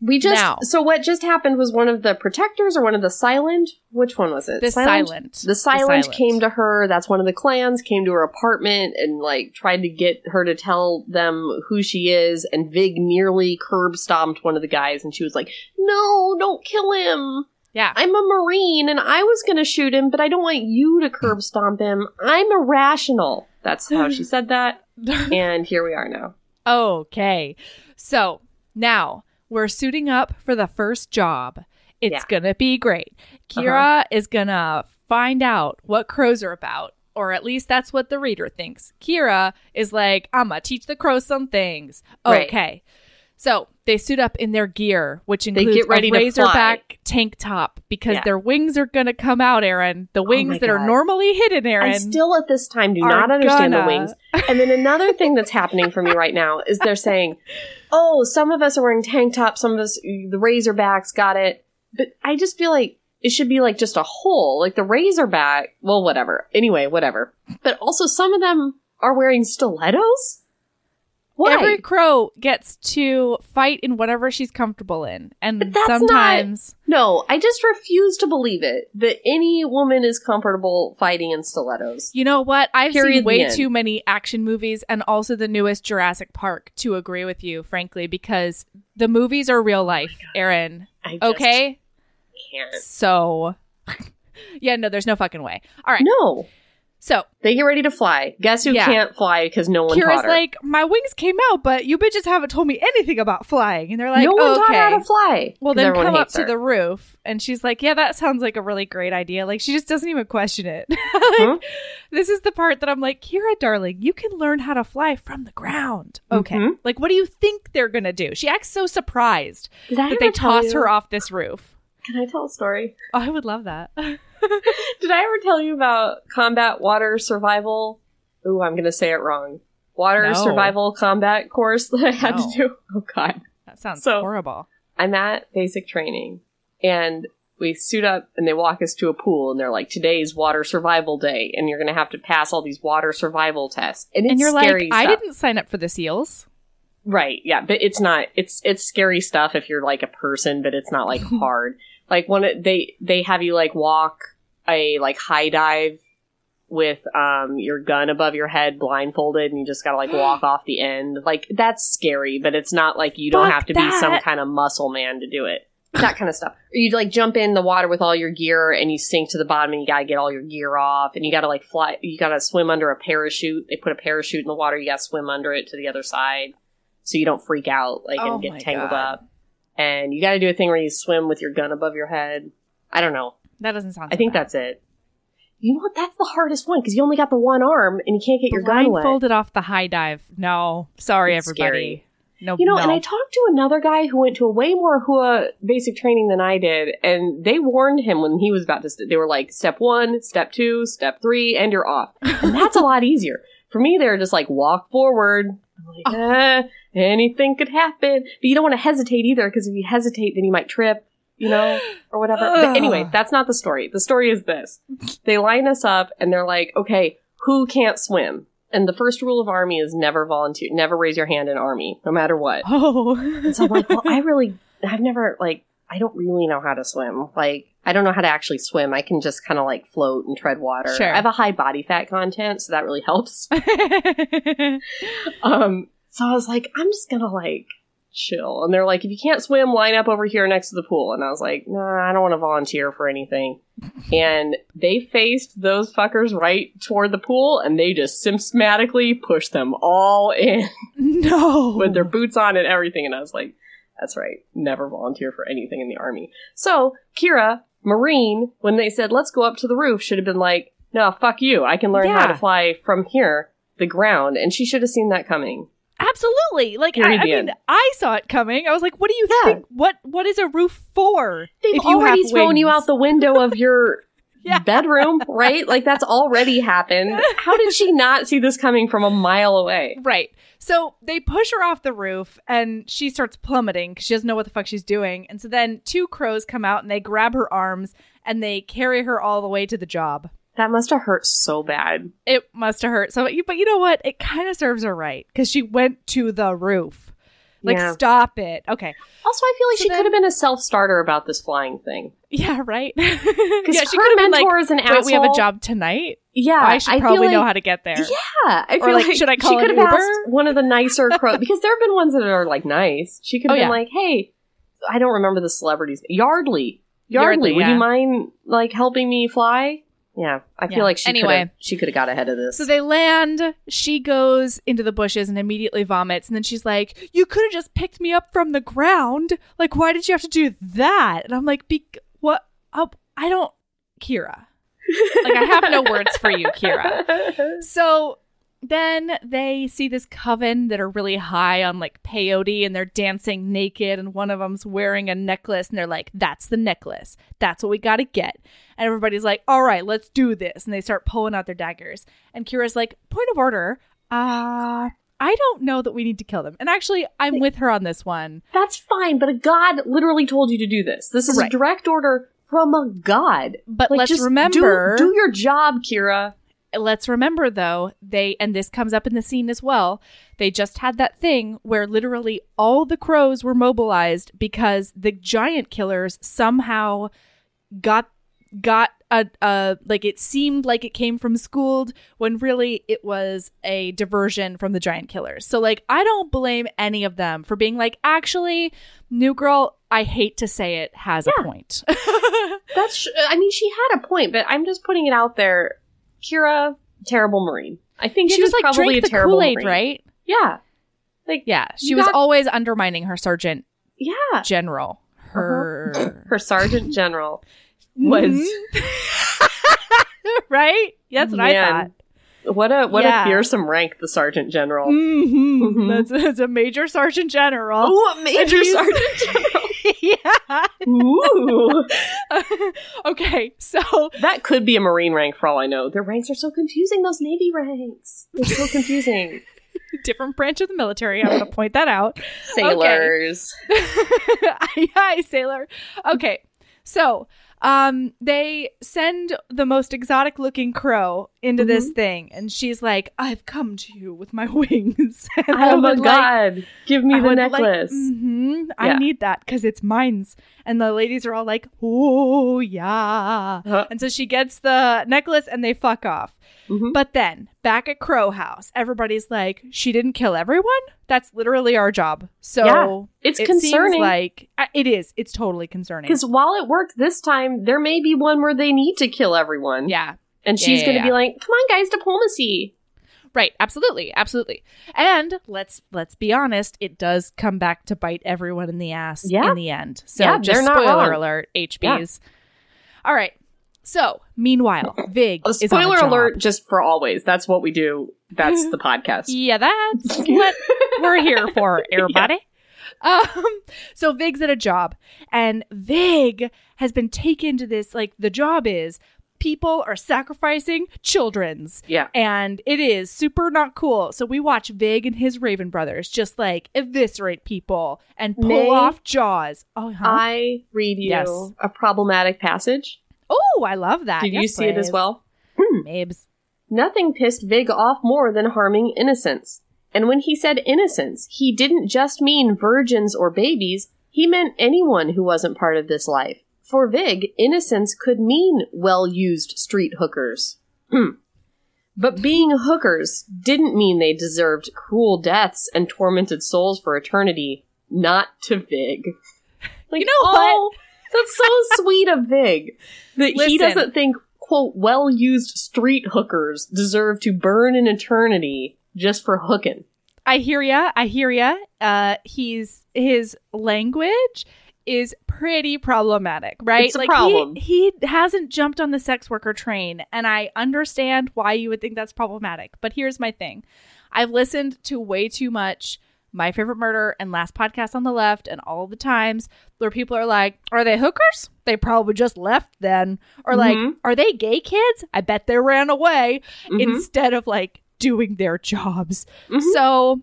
S2: We just
S1: Now.
S2: so what just happened was one of the protectors or one of the silent. Which one was it?
S1: the silent
S2: The silent, came to her. That's one of the clans. Came to her apartment and like tried to get her to tell them who she is. And Vig nearly curb stomped one of the guys, and she was like, "No, don't kill him.
S1: yeah
S2: I'm a marine, and I was gonna shoot him, but I don't want you to curb stomp him. I'm irrational." That's how she said that. And here we are now.
S1: Okay. So now we're suiting up for the first job. It's
S2: Yeah.
S1: going to be great. Uh-huh. Kira is going to find out what crows are about, or at least that's what the reader thinks. Kira is like, I'm going to teach the crows some things.
S2: Right.
S1: Okay. So they suit up in their gear, which
S2: They
S1: includes
S2: get ready
S1: a razorback tank top because
S2: Yeah. Oh
S1: their wings are going to come out, Aaron. The oh wings
S2: my
S1: that are normally hidden, Aaron.
S2: I still at this time do not understand the
S1: gonna-
S2: wings. And then another thing that's happening for me right now is they're saying, "Oh, some of us are wearing tank tops, some of us the Razorbacks got it." But I just feel like it should be like just a hole, like the Razorback. Well, whatever. Anyway, whatever. But also, some of them are wearing stilettos. Why?
S1: Every crow gets to fight in whatever she's comfortable in. And sometimes
S2: no, I just refuse to believe it that any woman is comfortable fighting in stilettos.
S1: you know what? I've
S2: Period,
S1: seen way too many action movies and also the newest Jurassic Park to agree with you, frankly, because the movies are real life, oh Aaron.
S2: I just
S1: Okay?
S2: can't.
S1: So yeah, no, there's no fucking way. All right.
S2: No.
S1: So
S2: They get ready to fly. Guess who
S1: Yeah.
S2: can't fly because no one
S1: Kira's
S2: taught her?
S1: like, my wings came out, but you bitches haven't told me anything about flying. And they're like,
S2: no one taught
S1: okay.
S2: her how to fly.
S1: Well, then come up
S2: hates
S1: to the roof. And she's like, yeah, that sounds like a really great idea. Like, she just doesn't even question it. like,
S2: Huh?
S1: This is the part that I'm like, Kira, darling, you can learn how to fly from the ground. Okay.
S2: Mhm.
S1: Like, what do you think they're going to do? She acts so surprised that they toss
S2: you-
S1: her off this roof.
S2: Can I tell a story?
S1: Oh, I would love that.
S2: Did I ever tell you about combat water survival? Ooh, I'm gonna say it wrong. Water
S1: No.
S2: survival combat course that I had
S1: No.
S2: to do. Oh god.
S1: that sounds
S2: So-
S1: horrible.
S2: I'm at basic training and we suit up and they walk us to a pool and they're like, today's water survival day and you're gonna have to pass all these water survival tests. And it's
S1: And you're like,
S2: scary
S1: I didn't sign up for the seals.
S2: Right, yeah, but it's not it's it's scary stuff if you're like a person, but it's not like hard. Like it, they they have you like walk a like high dive with um your gun above your head blindfolded and you just got to like walk off the end. Like that's scary, but it's not like you don't
S1: Fuck
S2: have to be some kind of muscle man to do it. That kind of stuff. Or you like jump in the water with all your gear and you sink to the bottom and you got to get all your gear off and you got to like fly you got to swim under a parachute. They put a parachute in the water, you got to swim under it to the other side so you don't freak out like
S1: Oh
S2: and get tangled
S1: God.
S2: up. And you got to do a thing where you swim with your gun above your head. I don't know.
S1: That doesn't sound.
S2: I think
S1: bad.
S2: that's it. You know what? That's the hardest one because you only got the one arm and you can't get your gun wet.
S1: blindfolded off the high dive. No, sorry,
S2: It's
S1: everybody.
S2: scary.
S1: No,
S2: You know,
S1: no.
S2: and I talked to another guy who went to a way more Hua basic training than I did, and they warned him when he was about to. St- they were like, step one, step two, step three, and you're off. And that's a lot easier. For me, they're just like, walk forward. Like, eh, anything could happen. But you don't want to hesitate either, because if you hesitate, then you might trip, you know, or whatever. But anyway, that's not the story. The story is this they line us up, and they're like, okay, who can't swim? And the first rule of army is never volunteer, never raise your hand in army, no matter what.
S1: oh,
S2: And so I'm like, well, I really, I've never, like, I don't really know how to swim. Like, I don't know how to actually swim. I can just kind of like float and tread water.
S1: Sure.
S2: I have a high body fat content, so that really helps. Um, so I was like, I'm just gonna like chill. And they're like, if you can't swim, line up over here next to the pool. And I was like, nah, I don't want to volunteer for anything. and they faced those fuckers right toward the pool, and they just systematically pushed them all in
S1: no,
S2: with their boots on and everything. And I was like, that's right. Never volunteer for anything in the army. So Kira, Marine, when they said, let's go up to the roof, should have been like, no, fuck you. I can learn how to fly from here, the ground. And she should have seen that coming.
S1: absolutely. Like, I, I mean. I saw it coming. I was like, what do you
S2: Yeah.
S1: think? What What is a roof for?
S2: They've
S1: if you
S2: already thrown you out the window of your
S1: Yeah.
S2: bedroom, right? Like that's already happened. How did she not see this coming from a mile away?
S1: Right. So they push her off the roof and she starts plummeting because she doesn't know what the fuck she's doing. And so then two crows come out and they grab her arms and they carry her all the way to the job.
S2: That must have hurt so bad.
S1: It must have hurt. So, but you know what? It kind of serves her right because she went to the roof. Like,
S2: Yeah.
S1: stop it. Okay.
S2: Also, I feel like
S1: So
S2: she
S1: then-
S2: could have been a self-starter about this flying thing.
S1: Yeah, right.
S2: Because
S1: yeah,
S2: her
S1: could've been
S2: mentor is an asshole.
S1: we have a job tonight.
S2: Yeah,
S1: I should
S2: feel
S1: probably know how to get there.
S2: Yeah, I feel
S1: like,
S2: like,
S1: should I call
S2: she
S1: an
S2: could have
S1: Uber?
S2: asked one of the nicer crows because there have been ones that are like nice. She could have
S1: Oh,
S2: been
S1: yeah.
S2: like, "Hey, I don't remember the celebrities. Yardley, Yardley,
S1: Yardley,
S2: would
S1: yeah.
S2: you mind like helping me fly?" Yeah, I feel like she
S1: Anyway.
S2: could have she could have got ahead of this.
S1: So they land. She goes into the bushes and immediately vomits. And then she's like, "You could have just picked me up from the ground. Like, why did you have to do that?" And I'm like, Be- "What? Oh, I don't, Kira. Like, I have no words for you, Kira." So then they see this coven that are really high on like peyote and they're dancing naked and one of them's wearing a necklace and they're like that's the necklace that's what we got to get and everybody's like all right let's do this and they start pulling out their daggers and kira's like point of order uh i don't know that we need to kill them and actually i'm with her on this one
S2: That's fine, but a god literally told you to do this. This is
S1: Right.
S2: a direct order from a god.
S1: but
S2: Like,
S1: let's
S2: just
S1: remember
S2: do, do your job, Kira.
S1: Let's remember though they and this comes up in the scene as well they just had that thing where literally all the crows were mobilized because the giant killers somehow got got a, a like it seemed like it came from Schooled when really it was a diversion from the giant killers. So like I don't blame any of them for being like actually New Girl I hate to say it has a point.
S2: That's. sh- I mean, she had a point, but I'm just putting it out there. Kira, terrible Marine. I think she was
S1: like
S2: probably a terrible
S1: Kool-Aid,
S2: Marine.
S1: right?
S2: Yeah. Like
S1: Yeah, she was
S2: got-
S1: always undermining her sergeant
S2: yeah.
S1: general. Her
S2: Her sergeant general was
S1: Mhm. right? That's what I thought.
S2: What a what
S1: Yeah.
S2: a fearsome rank the sergeant general.
S1: hmm
S2: Mhm.
S1: That's, that's a major sergeant general.
S2: Oh, a major sergeant general.
S1: yeah.
S2: Ooh.
S1: okay, so
S2: That could be a Marine rank for all I know. Their ranks are so confusing, those Navy ranks. They're so confusing.
S1: different branch of the military. I'm going to point that out.
S2: Sailors.
S1: aye, aye, sailor. Okay, so um, they send the most exotic looking crow into
S2: Mm-hmm.
S1: this thing, and she's like, "I've come to you with my wings." And I
S2: Oh my
S1: would like-
S2: god. Give me
S1: I
S2: the
S1: would like-
S2: necklace.
S1: Mhm, I need that because it's mine's. And the ladies are all like, "Oh yeah!"
S2: Uh-huh.
S1: And so she gets the necklace, and they fuck off.
S2: Mhm.
S1: But then back at Crow House, everybody's like, "She didn't kill everyone. That's literally our job." So
S2: Yeah, it's
S1: it
S2: concerning.
S1: Seems like uh, it is. It's totally concerning.
S2: Because while it worked this time, there may be one where they need to kill everyone.
S1: Yeah.
S2: And she's
S1: yeah,
S2: going to
S1: yeah.
S2: be like, come on, guys, diplomacy.
S1: Right, absolutely, absolutely. And let's let's be honest, it does come back to bite everyone in the ass
S2: Yeah.
S1: in the end. So
S2: Yeah,
S1: just
S2: they're not
S1: spoiler
S2: wrong.
S1: alert, HBs. All right. So, meanwhile, Vig
S2: A
S1: is on a
S2: spoiler
S1: job.
S2: alert just for always. That's what we do. That's the podcast.
S1: Yeah, that's what we're here for, everybody. Um, so Vig's at a job, and Vig has been taken to this. Like the job is people are sacrificing children's,
S2: Yeah.
S1: and it is super not cool. So we watch Vig and his Raven brothers just like eviscerate people and pull
S2: May
S1: off jaws. Oh, huh?
S2: I read you
S1: Yes.
S2: a problematic passage.
S1: oh, I love that.
S2: Did you
S1: Yes,
S2: see it as
S1: please.
S2: well? Hmm.
S1: Mabes?
S2: Nothing pissed Vig off more than harming innocents. And when he said innocents, he didn't just mean virgins or babies, he meant anyone who wasn't part of this life. For Vig, innocence could mean well used street hookers. Hmm. But being hookers didn't mean they deserved cruel deaths and tormented souls for eternity. Not to Vig. Like,
S1: You know
S2: oh, That's so sweet of Vig. That he doesn't think, quote, well used street hookers deserve to burn in eternity just for hooking.
S1: I hear ya. I hear ya. Uh, he's his language is pretty problematic, right?
S2: It's a
S1: like
S2: problem.
S1: He, he hasn't jumped on the sex worker train, and I understand why you would think that's problematic. But here's my thing: I've listened to way too much. My favorite murder and last podcast on the left, and all the times where people are like, "Are they hookers? They probably just left then," or like,
S2: Mhm.
S1: "Are they gay kids? I bet they ran away."
S2: Mhm.
S1: Instead of like doing their jobs.
S2: Mhm.
S1: So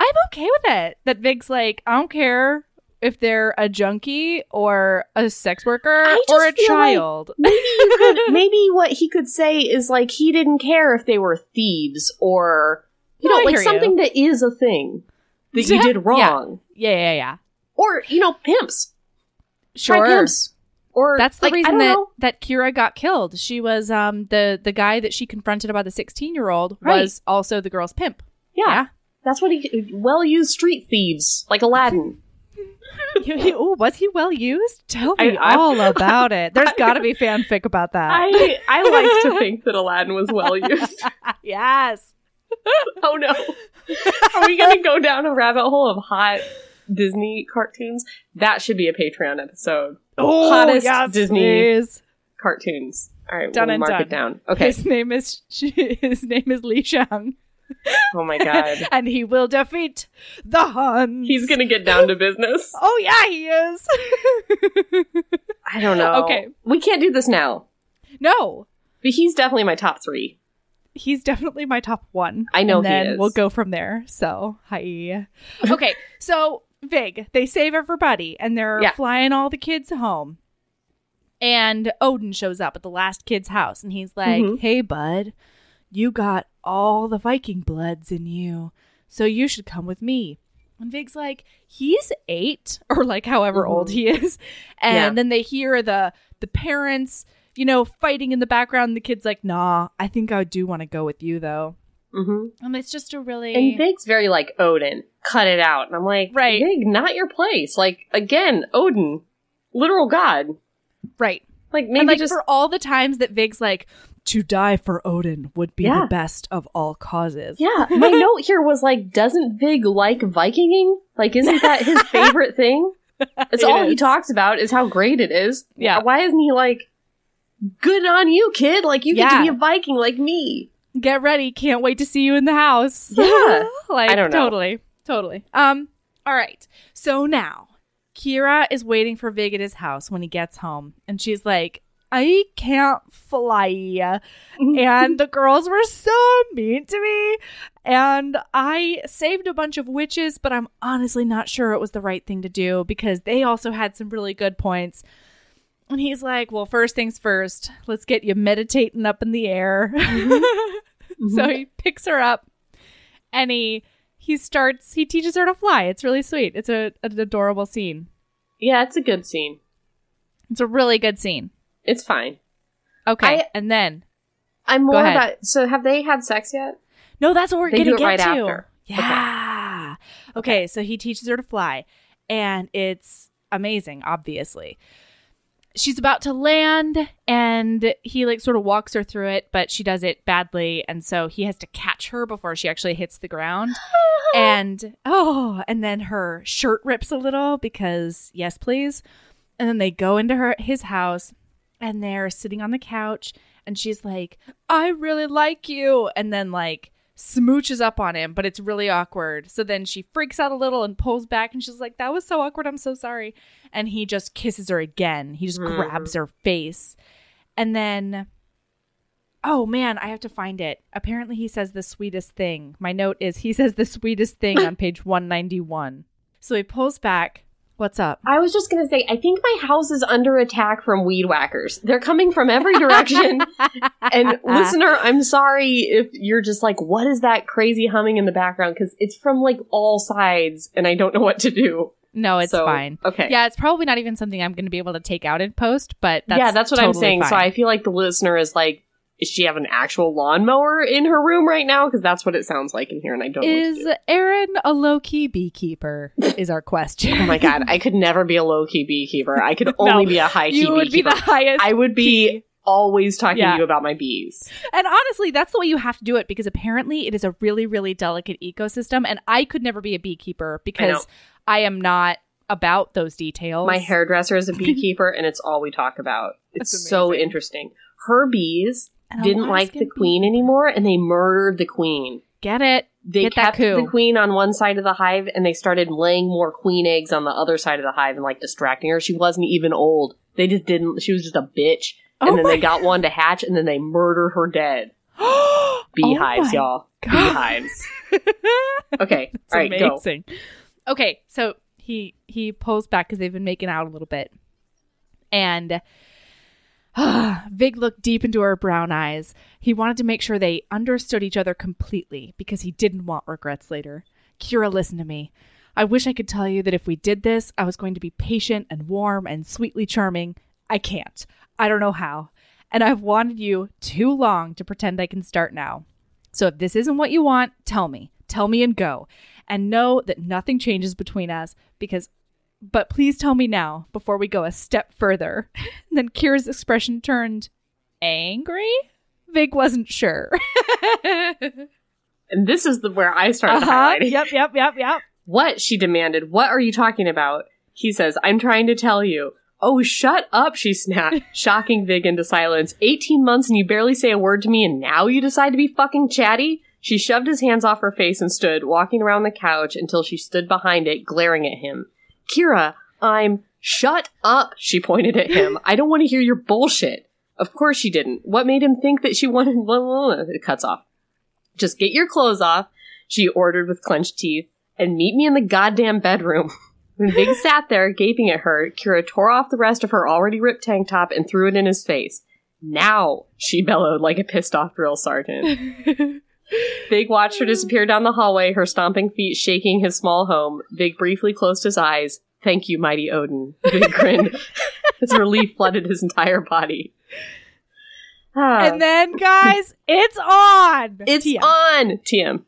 S1: I'm okay with it. That Vig's like, I don't care if they're a junkie or a sex worker or a
S2: feel like-
S1: child.
S2: Maybe you could, maybe what he could say is like he didn't care if they were thieves or you
S1: No,
S2: know
S1: I
S2: like
S1: hear you.
S2: something that is a thing that you did wrong
S1: yeah, yeah, yeah.
S2: or you know pimps
S1: Sure.
S2: pimps or
S1: That's the
S2: like,
S1: reason that,
S2: know.
S1: that Kira got killed. She was um the the guy that she confronted about the 16 year old
S2: Right.
S1: was also the girl's pimp.
S2: yeah,
S1: yeah.
S2: that's what he well used street thieves like Aladdin
S1: oh, was he well used? Tell me
S2: I-
S1: all about it. There's got to be fanfic about that.
S2: I I like to think that Aladdin was well used
S1: yes.
S2: oh no are we gonna go down a rabbit hole of hot Disney cartoons that should be a Patreon episode
S1: Oh,
S2: Hottest
S1: yes,
S2: Disney-
S1: please.
S2: cartoons all right
S1: Done
S2: we'll
S1: and
S2: mark
S1: done.
S2: it down okay
S1: His name is his name is Li Shang,
S2: oh my god
S1: and he will defeat the Huns.
S2: He's gonna get down to business.
S1: Oh yeah, he is.
S2: I don't know.
S1: Okay.
S2: We can't do this now.
S1: no,
S2: But he's definitely my top three.
S1: he's definitely my top one.
S2: I know
S1: and
S2: he is.
S1: we'll go from there. So hi. okay, so Vig, they save everybody, and they're
S2: Yeah.
S1: flying all the kids home. And Odin shows up at the last kid's house, and he's like,
S2: Mhm.
S1: "Hey, bud, you got all the Viking bloods in you, so you should come with me." And Vig's like, "He's eight, or like however
S2: Mhm.
S1: old he is." And
S2: Yeah.
S1: then they hear the the parents you know, fighting in the background. The kid's like, nah, I think I do want to go with you though.
S2: Mm-hmm.
S1: And it's just a really.
S2: And Vig's very like Odin, cut it out. And I'm like,
S1: Right.
S2: Vig, not your place. Like again, Odin, literal god.
S1: right.
S2: Like maybe
S1: and like
S2: just
S1: for all the times that Vig's like, to die for Odin would be
S2: Yeah.
S1: the best of all causes.
S2: yeah. My note here was like, doesn't Vig like Vikinging? Like, isn't that his favorite thing? It's
S1: It
S2: all he talks about is how great it is.
S1: Yeah.
S2: Why isn't he like, good on you, kid? Like you get to be a Viking like me.
S1: Get ready. Can't wait to see you in the house.
S2: Yeah.
S1: like
S2: I don't know.
S1: totally. Totally. Um, all right. So now Kira is waiting for Vig at his house when he gets home, and she's like, I can't fly. and the girls were so mean to me. And I saved a bunch of witches, but I'm honestly not sure it was the right thing to do because they also had some really good points. And he's like, Well, first things first, let's get you meditating up in the air. Mm-hmm. so he picks her up and he he starts he teaches her to fly. It's really sweet. It's a an adorable scene.
S2: Yeah, it's a good scene.
S1: It's a really good scene.
S2: It's fine.
S1: Okay.
S2: I-
S1: and then
S2: I'm more about. So, have they had sex yet?
S1: No, that's what we're
S2: do it
S1: get
S2: right
S1: to.
S2: after.
S1: Yeah. Okay. so he teaches her to fly, and it's amazing. Obviously, she's about to land, and he like sort of walks her through it, but she does it badly, and so he has to catch her before she actually hits the ground. and oh, and then her shirt rips a little because yes, please. And then they go into her his house, and they're sitting on the couch, and she's like, "I really like you," and then like smooches up on him, but it's really awkward. So then she freaks out a little and pulls back, and she's like, "That was so awkward. I'm so sorry." And he just kisses her again. He just
S2: Mhm.
S1: grabs her face, and then. Oh man, I have to find it. Apparently, he says the sweetest thing. My note is he says the sweetest thing on page 191. So he pulls back. What's up?
S2: I was just gonna say, I think my house is under attack from weed whackers. They're coming from every direction. and listener, I'm sorry if you're just like, what is that crazy humming in the background? Because it's from like all sides, and I don't know what to do.
S1: No, it's
S2: So,
S1: fine.
S2: Okay.
S1: Yeah, it's probably not even something I'm going to be able to take out in post, but that's
S2: yeah, that's what I'm
S1: totally
S2: saying. So. I feel like the listener is like, does she have an actual lawnmower in her room right now? Because that's what it sounds like in here, and I don't. know what to
S1: Is
S2: do.
S1: Aaron a low key beekeeper? Is our question.
S2: Oh my god, I could never be a low key beekeeper. I could only be a high key
S1: you would be
S2: beekeeper.
S1: the highest.
S2: I would be
S1: key.
S2: always talking
S1: Yeah.
S2: to you about my bees.
S1: And honestly, that's the way you have to do it because apparently it is a really, really delicate ecosystem. And I could never be a beekeeper because I, am not about those details.
S2: My hairdresser is a beekeeper, and it's all we talk about. It's so interesting. Her bees didn't like the queen anymore, and they murdered the queen.
S1: Get it?
S2: They
S1: Get
S2: kept the queen on one side of the hive, and they started laying more queen eggs on the other side of the hive and like distracting her. She wasn't even old. They just didn't. She was just a bitch. Oh and
S1: Oh
S2: then they got one to hatch, and then they murdered her dead. Oh Beehives,
S1: Oh
S2: y'all.
S1: God.
S2: Beehives. Okay,
S1: It's
S2: all right, go.
S1: Okay, so he he pulls back because they've been making out a little bit, and Vig looked deep into her brown eyes. He wanted to make sure they understood each other completely because he didn't want regrets later. Kira, listen to me. I wish I could tell you that if we did this, I was going to be patient and warm and sweetly charming. I can't. I don't know how. And I've wanted you too long to pretend I can start now. So if this isn't what you want, tell me. Tell me and go. And know that nothing changes between us because but please tell me now before we go a step further. And then Kira's expression turned angry. Vig wasn't sure.
S2: And this is the where I started
S1: uh-huh.
S2: highlighting.
S1: Yep, yep, yep, yep.
S2: What? She demanded. What are you talking about? He says, I'm trying to tell you. Oh, shut up, she snapped, shocking Vig into silence. 18 months and you barely say a word to me, and now you decide to be fucking chatty? She shoved his hands off her face and stood, walking around the couch until she stood behind it, glaring at him. Kira, I'm. Shut up, she pointed at him. I don't want to hear your bullshit. Of course she didn't. What made him think that she wanted. It cuts off. Just get your clothes off, she ordered with clenched teeth, and meet me in the goddamn bedroom. When Vig sat there, gaping at her, Kira tore off the rest of her already ripped tank top and threw it in his face. Now, she bellowed like a pissed off drill sergeant. Vig watched her disappear down the hallway, her stomping feet shaking his small home. Vig briefly closed his eyes. Thank you, mighty Odin. Vig grinned as relief flooded his entire body. Ah,
S1: And then, guys, it's on.
S2: it's
S1: TM.
S2: on, TM.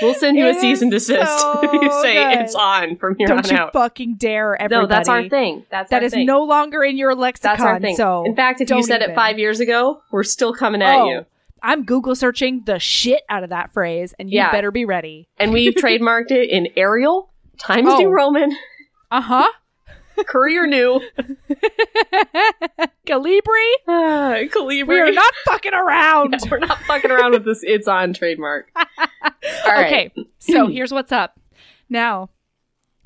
S2: We'll send you a
S1: It
S2: cease and desist
S1: so
S2: if you say
S1: good.
S2: it's on from here
S1: Don't
S2: on
S1: you
S2: out.
S1: fucking dare, everybody.
S2: No, that's our thing. That's
S1: That
S2: our
S1: is
S2: thing.
S1: no longer in your lexicon.
S2: That's our thing.
S1: So,
S2: in fact, if you said
S1: even.
S2: it five years ago, we're still coming at
S1: Oh,
S2: you.
S1: I'm Google searching the shit out of that phrase, and you
S2: Yeah.
S1: better be ready.
S2: And we've trademarked it in Arial, Times
S1: Oh.
S2: New Roman,
S1: Uh huh.
S2: Courier New,
S1: Calibri,
S2: ah, Calibri.
S1: we are not fucking around.
S2: Yeah, we're not fucking around with this. It's on trademark. All right.
S1: Okay, so here's what's up. Now,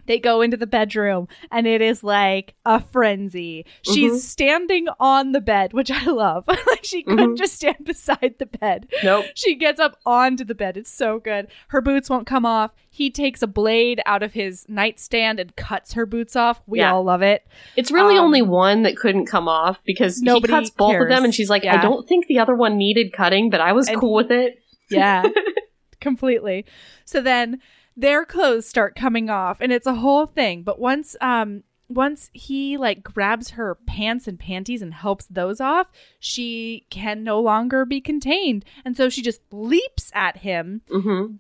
S1: they go into the bedroom and it is like a frenzy. She's
S2: Mhm.
S1: standing on the bed, which I love. like she couldn't
S2: Mhm.
S1: just stand beside the bed.
S2: Nope.
S1: She gets up onto the bed. It's so good. Her boots won't come off. He takes a blade out of his nightstand and cuts her boots off. We
S2: Yeah.
S1: all love it.
S2: It's really
S1: Um,
S2: only one that couldn't come off because
S1: Nobody
S2: he cuts both of them, and she's like,
S1: Yeah.
S2: "I don't think the other one needed cutting, but I was
S1: And
S2: cool with it."
S1: Yeah, completely. So then their clothes start coming off, and it's a whole thing. But once, um, once he like grabs her pants and panties and helps those off, she can no longer be contained, and so she just leaps at him,
S2: hmm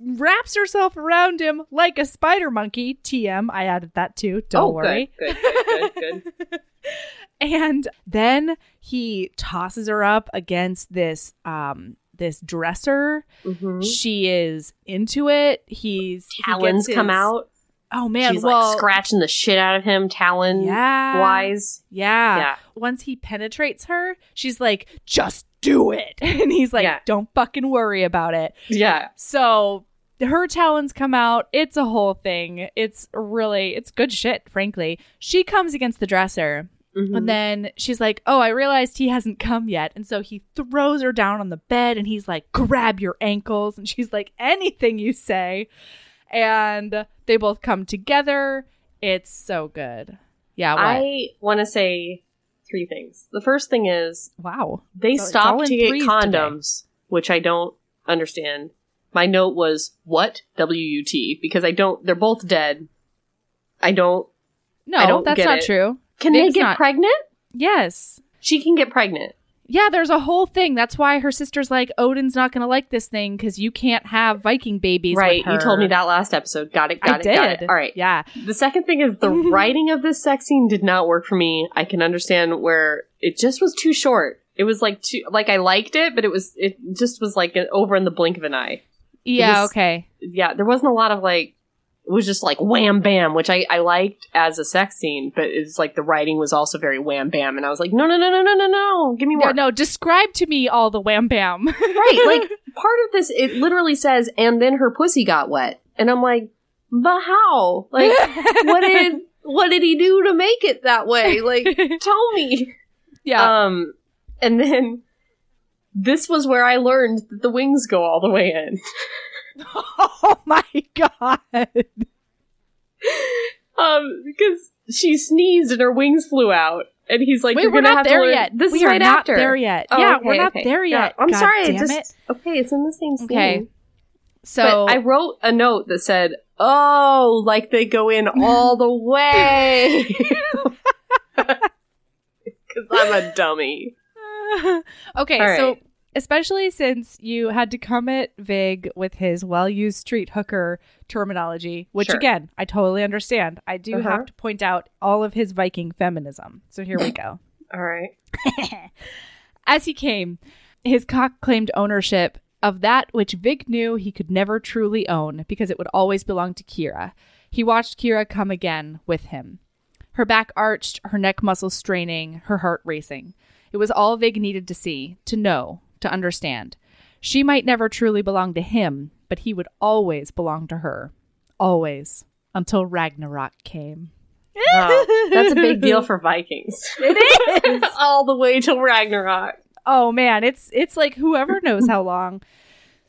S1: wraps herself around him like a spider monkey. TM, I added that too. Don't
S2: oh,
S1: worry.
S2: Good, good, good, good.
S1: and then he tosses her up against this um this dresser.
S2: Hmm
S1: she is into it. He's he
S2: Talons come out.
S1: oh man
S2: she's
S1: well
S2: like scratching the shit out of him, talon
S1: yeah.
S2: Wise.
S1: yeah.
S2: Yeah.
S1: once he penetrates her she's like just do it. And he's like
S2: Yeah.
S1: don't fucking worry about it.
S2: Yeah.
S1: so her talons come out. It's a whole thing. It's really it's good shit frankly. She comes against the dresser
S2: Mhm.
S1: And then she's like, Oh, I realized he hasn't come yet. And so he throws her down on the bed and he's like, Grab your ankles. And she's like, Anything you say. And they both come together. It's so good. Yeah. What?
S2: I want to say three things. The first thing is
S1: wow.
S2: they
S1: So
S2: stopped to get condoms, which I don't understand. My note was what W U T because I don't. They're both dead. I don't.
S1: No,
S2: I don't
S1: that's not
S2: it.
S1: true.
S2: Can
S1: Vig's
S2: they get
S1: not-
S2: pregnant?
S1: Yes.
S2: She can get pregnant.
S1: Yeah, there's a whole thing. That's why her sister's like, Odin's not going to like this thing because you can't have Viking babies.
S2: right.
S1: with her.
S2: You told me that last episode. Got it. Got
S1: I
S2: it.
S1: did.
S2: Got it. All right.
S1: Yeah.
S2: The second thing is the writing of this sex scene did not work for me. I can understand where it just was too short. It was like too like I liked it, but it was it just was like an, over in the blink of an eye.
S1: Yeah. okay.
S2: Yeah, there wasn't a lot of like it was just like wham bam, which I, I liked as a sex scene, but it's like the writing was also very wham bam, and I was like, no no no no no no no, give me more.
S1: Yeah, no, describe to me all the wham bam.
S2: Right, like part of this, it literally says, and then her pussy got wet, and I'm like, but how? Like, what did what did he do to make it that way? Like, tell me.
S1: yeah.
S2: Um, and then this was where I learned that the wings go all the way in.
S1: oh my god.
S2: Um, because she sneezed and her wings flew out, and he's like,
S1: Wait, we're not there yet.
S2: This
S1: we
S2: is
S1: are
S2: right
S1: not
S2: after.
S1: there yet.
S2: Oh,
S1: yeah,
S2: okay,
S1: we're not
S2: okay.
S1: there
S2: Yeah,
S1: yet.
S2: I'm
S1: God
S2: sorry.
S1: Damn
S2: just
S1: it.
S2: okay. It's in the same scene.
S1: Okay. So
S2: but I wrote a note that said, "Oh, like they go in all the way." Because I'm a dummy.
S1: okay,
S2: All
S1: so
S2: right.
S1: Especially since you had to come at Vig with his well-used street hooker terminology, which
S2: Sure.
S1: again I totally understand. I do
S2: Uh-huh.
S1: have to point out all of his Viking feminism. So here we go.
S2: All right.
S1: As he came, his cock claimed ownership of that which Vig knew he could never truly own because it would always belong to Kira. He watched Kira come again with him. Her back arched, her neck muscles straining, her heart racing. It was all Vig needed to see, to know, to understand. She might never truly belong to him, but he would always belong to her. Always. Until Ragnarok came.
S2: Wow. That's a big deal for Vikings.
S1: It is.
S2: all the way till Ragnarok.
S1: oh man, it's it's like whoever knows how long.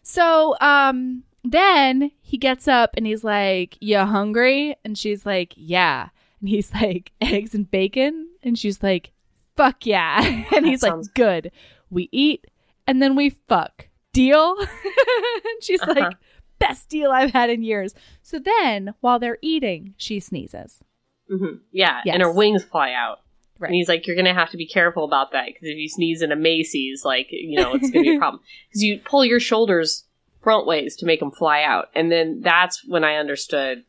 S1: So um then he gets up and he's like, "You hungry?" And she's like, "Yeah." And he's like, "Eggs and bacon?" And she's like, "Fuck yeah." And
S2: That
S1: he's like, "Good. We eat and then we fuck. Deal?" and she's
S2: Uh-huh.
S1: like, "Best deal I've had in years." So then, while they're eating, she sneezes.
S2: hmm Yeah,
S1: Yes.
S2: and her wings fly out.
S1: Right.
S2: And he's like, you're going to have to be careful about that because if you sneeze in a Macy's, like, you know, it's going to be a problem. Because you pull your shoulders front ways to make them fly out. And then that's when I understood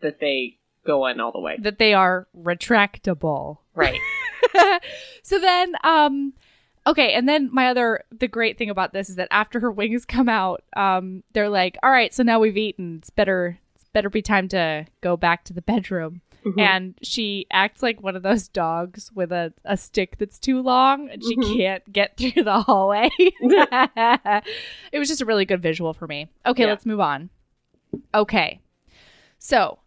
S2: that they go in all the way.
S1: That they are retractable.
S2: Right.
S1: so then, um, okay, and then my other the great thing about this is that after her wings come out, um, they're like, all right, so now we've eaten. It's better. It's better be time to go back to the bedroom.
S2: Mhm.
S1: And she acts like one of those dogs with a, a stick that's too long and she
S2: Mhm.
S1: can't get through the hallway. it was just a really good visual for me. Okay,
S2: Yeah.
S1: let's move on. Okay. So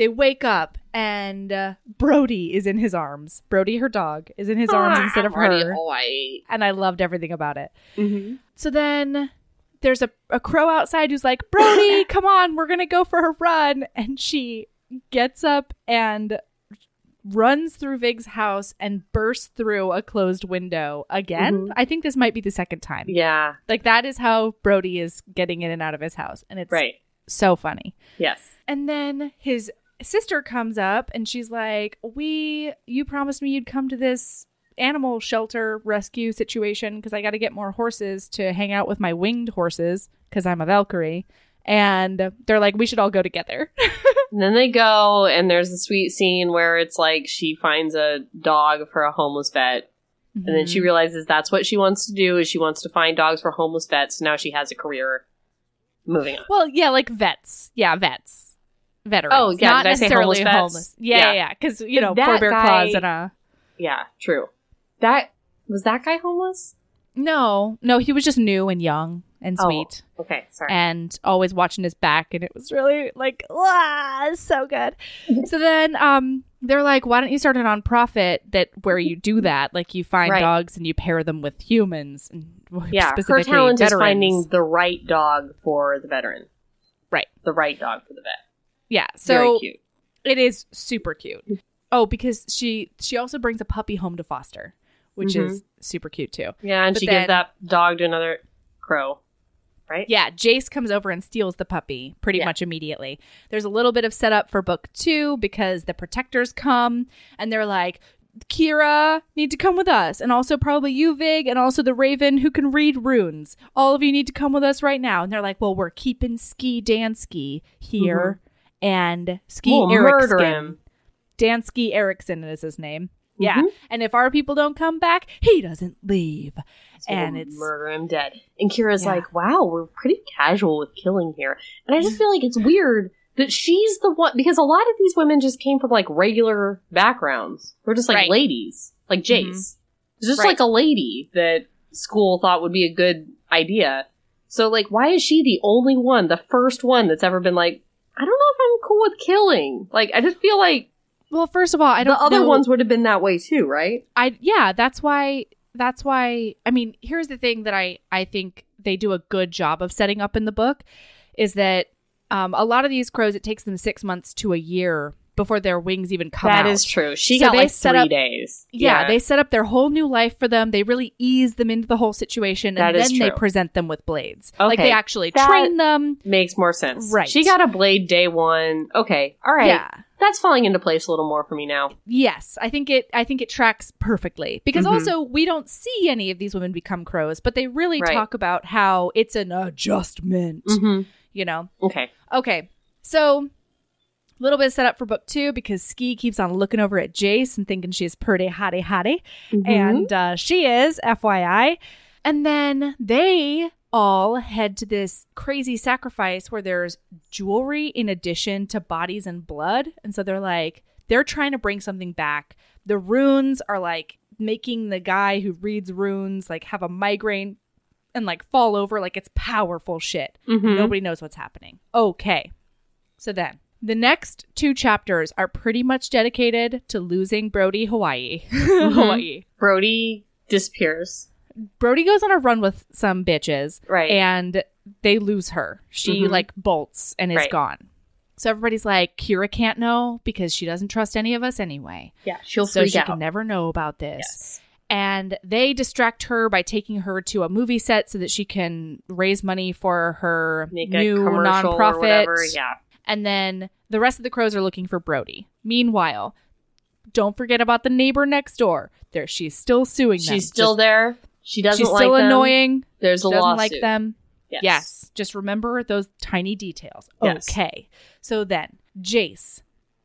S1: they wake up and uh, Brody is in his arms. Brody, her dog, is in his arms
S2: Ah,
S1: instead of
S2: Brody
S1: her.
S2: Hawaii.
S1: And I loved everything about it.
S2: Mm-hmm.
S1: So then there's a, a crow outside who's like, Brody, come on, we're going to go for a run. And she gets up and runs through Vig's house and bursts through a closed window again.
S2: Mhm.
S1: I think this might be the second time.
S2: Yeah.
S1: Like, that is how Brody is getting in and out of his house. And it's
S2: Right.
S1: so funny.
S2: Yes.
S1: And then his sister comes up and she's like, "We you promised me you'd come to this animal shelter rescue situation because I got to get more horses to hang out with my winged horses because I'm a Valkyrie." And they're like, "We should all go together."
S2: And then they go, and there's a sweet scene where it's like she finds a dog for a homeless vet, and then
S1: Mm-hmm.
S2: she realizes that's what she wants to do is she wants to find dogs for homeless vets. Now she has a career. Moving on.
S1: Well, yeah, like vets. Yeah, vets. Veterans.
S2: Oh, yeah,
S1: Not
S2: did I say
S1: necessarily
S2: homeless
S1: homeless. Yeah,
S2: Yeah.
S1: yeah, yeah. Because, you know, Four Bear
S2: guy-
S1: Claws and a.
S2: Yeah, true. That was that guy homeless?
S1: No, no, he was just new and young and
S2: Oh.
S1: sweet.
S2: Okay, sorry.
S1: and always watching his back and it was really like ah, so good so then um they're like why don't you start a nonprofit that where you do that like you find
S2: Right.
S1: dogs and you pair them with humans and
S2: yeah, her
S1: specifically
S2: talent is finding the right dog for the veteran.
S1: Right.
S2: The right dog for the vet.
S1: Yeah
S2: Very
S1: so
S2: cute.
S1: it is super cute oh because she she also brings a puppy home to foster which
S2: Mhm.
S1: is super cute too
S2: Yeah, and
S1: But
S2: she
S1: then-
S2: gives that dog to another crow. Right?
S1: Yeah, Jace comes over and steals the puppy pretty
S2: Yeah.
S1: much immediately. There's a little bit of setup for book two because the protectors come and they're like, Kira need to come with us, and also probably you, Vig, and also the Raven who can read runes. All of you need to come with us right now. And they're like, well, we're keeping Ski Dansky here, and Ski
S2: We'll Mm-hmm.
S1: Erickson.
S2: him.
S1: Dansky Erickson is his name. Yeah,
S2: Mhm.
S1: and if our people don't come back, he doesn't leave.
S2: So
S1: and it's
S2: murder him dead. And Kira's
S1: Yeah.
S2: like, "Wow, we're pretty casual with killing here." And I just feel like it's weird that she's the one because a lot of these women just came from like regular backgrounds. We're just like
S1: Right.
S2: ladies, like Jace. It's just
S1: Right.
S2: like a lady that school thought would be a good idea. So like, why is she the only one, the first one that's ever been like, I don't know cool with killing. Like, I just feel like
S1: well. First of all, I don't. Know.
S2: The other
S1: know-
S2: ones would have been that way too, right?
S1: I yeah, that's why that's why I mean, here's the thing that I I think they do a good job of setting up in the book is that um, a lot of these crows it takes them 6 months to a year before their wings even come
S2: That
S1: out.
S2: is true. She
S1: So
S2: got
S1: they
S2: like
S1: set
S2: three
S1: up-
S2: days.
S1: Yeah, they set up their whole new life for them. They really ease them into the whole situation
S2: That
S1: and
S2: is
S1: then they present them with blades.
S2: Okay.
S1: Like they actually
S2: that-
S1: train them.
S2: makes more sense.
S1: Right.
S2: She got a blade day one. Okay. All right.
S1: Yeah.
S2: That's falling into place a little more for me now.
S1: Yes, I think it. I think it tracks perfectly because
S2: Mhm.
S1: also we don't see any of these women become crows, but they really
S2: Right.
S1: talk about how it's an adjustment.
S2: Mm-hmm.
S1: You know.
S2: Okay.
S1: Okay, so little bit of setup for book two because Ski keeps on looking over at Jace and thinking she's pretty hottie hottie,
S2: Mm-hmm.
S1: and uh, she is, FYI. And then they all head to this crazy sacrifice where there's jewelry in addition to bodies and blood. And so they're like, they're trying to bring something back. The runes are like making the guy who reads runes like have a migraine and like fall over like it's powerful shit.
S2: Mhm.
S1: Nobody knows what's happening. Okay. So then the next two chapters are pretty much dedicated to losing Brody Hawaii. Hawaii.
S2: Brody disappears.
S1: Brody goes on a run with some bitches
S2: Right.
S1: and they lose her. She
S2: Mhm.
S1: like bolts and is
S2: Right.
S1: gone. So everybody's like, Kira can't know because she doesn't trust any of us anyway.
S2: yeah. She'll
S1: so
S2: freak
S1: she
S2: out.
S1: can never know about this.
S2: yes.
S1: And they distract her by taking her to a movie set so that she can raise money for her
S2: Make a
S1: new nonprofit.
S2: or whatever. Yeah.
S1: And then the rest of the crows are looking for Brody. Meanwhile, don't forget about the neighbor next door. There, she's still suing them.
S2: She's still
S1: Just-
S2: there. She doesn't
S1: She's
S2: like
S1: still
S2: them.
S1: annoying.
S2: There's a
S1: doesn't
S2: lawsuit.
S1: like them.
S2: Yes.
S1: Yes. Just remember those tiny details.
S2: Yes.
S1: Okay. So then, Jace.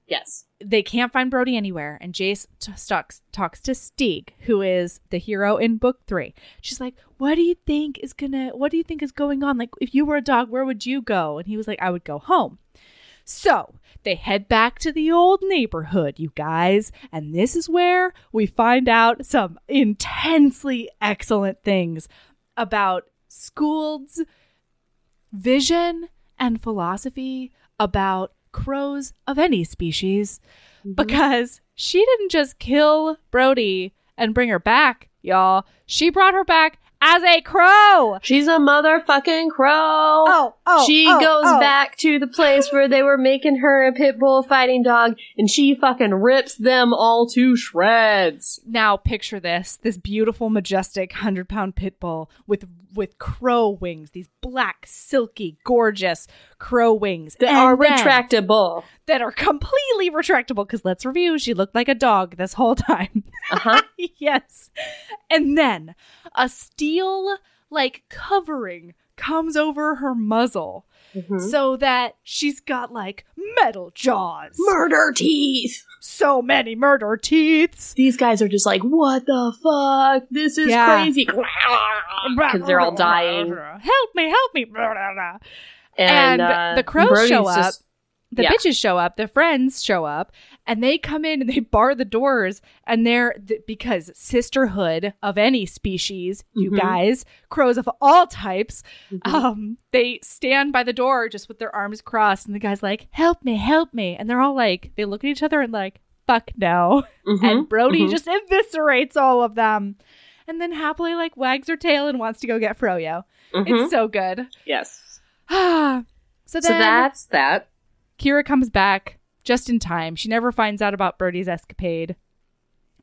S2: Yes.
S1: They can't find Brody anywhere, and Jace t- talks talks to Stieg, who is the hero in book three. She's like, "What do you think is gonna? What do you think is going on? Like, if you were a dog, where would you go?" And he was like, "I would go home." So they head back to the old neighborhood, you guys, and this is where we find out some intensely excellent things about Skuld's vision and philosophy about crows of any species mm-hmm. because she didn't just kill Brody and bring her back, y'all. She brought her back as a crow.
S2: She's a motherfucking crow.
S1: oh, oh.
S2: she oh, goes oh. back to the place where they were making her a pit bull fighting dog, and she fucking rips them all to shreds.
S1: Now picture this: this beautiful, majestic hundred pound pit bull with with crow wings, these black, silky, gorgeous crow wings
S2: That
S1: And
S2: are retractable.
S1: that are completely retractable. Because let's review: she looked like a dog this whole time.
S2: Uh huh.
S1: yes. And then a steel like covering comes over her muzzle
S2: Mm-hmm.
S1: so that she's got like metal jaws.
S2: Murder teeth.
S1: so many murder teeth.
S2: These guys are just like, what the fuck? This is
S1: Yeah.
S2: crazy. Because they're all dying.
S1: Help me, help me.
S2: And,
S1: And
S2: uh,
S1: the crows
S2: Brody's
S1: show up.
S2: just-
S1: the
S2: Yeah.
S1: bitches show up, the friends show up, and they come in and they bar the doors. And they're th- because sisterhood of any species, you
S2: Mhm.
S1: guys, crows of all types,
S2: Mhm.
S1: um, they stand by the door just with their arms crossed, and the guy's like, "Help me, help me!" And they're all like, they look at each other and like, "Fuck no!"
S2: Mhm,
S1: And Brody
S2: mhm.
S1: just eviscerates all of them, and then happily like wags her tail and wants to go get Froyo. It's so good.
S2: yes.
S1: so then
S2: So that's that.
S1: Kira comes back just in time. She never finds out about Birdie's escapade.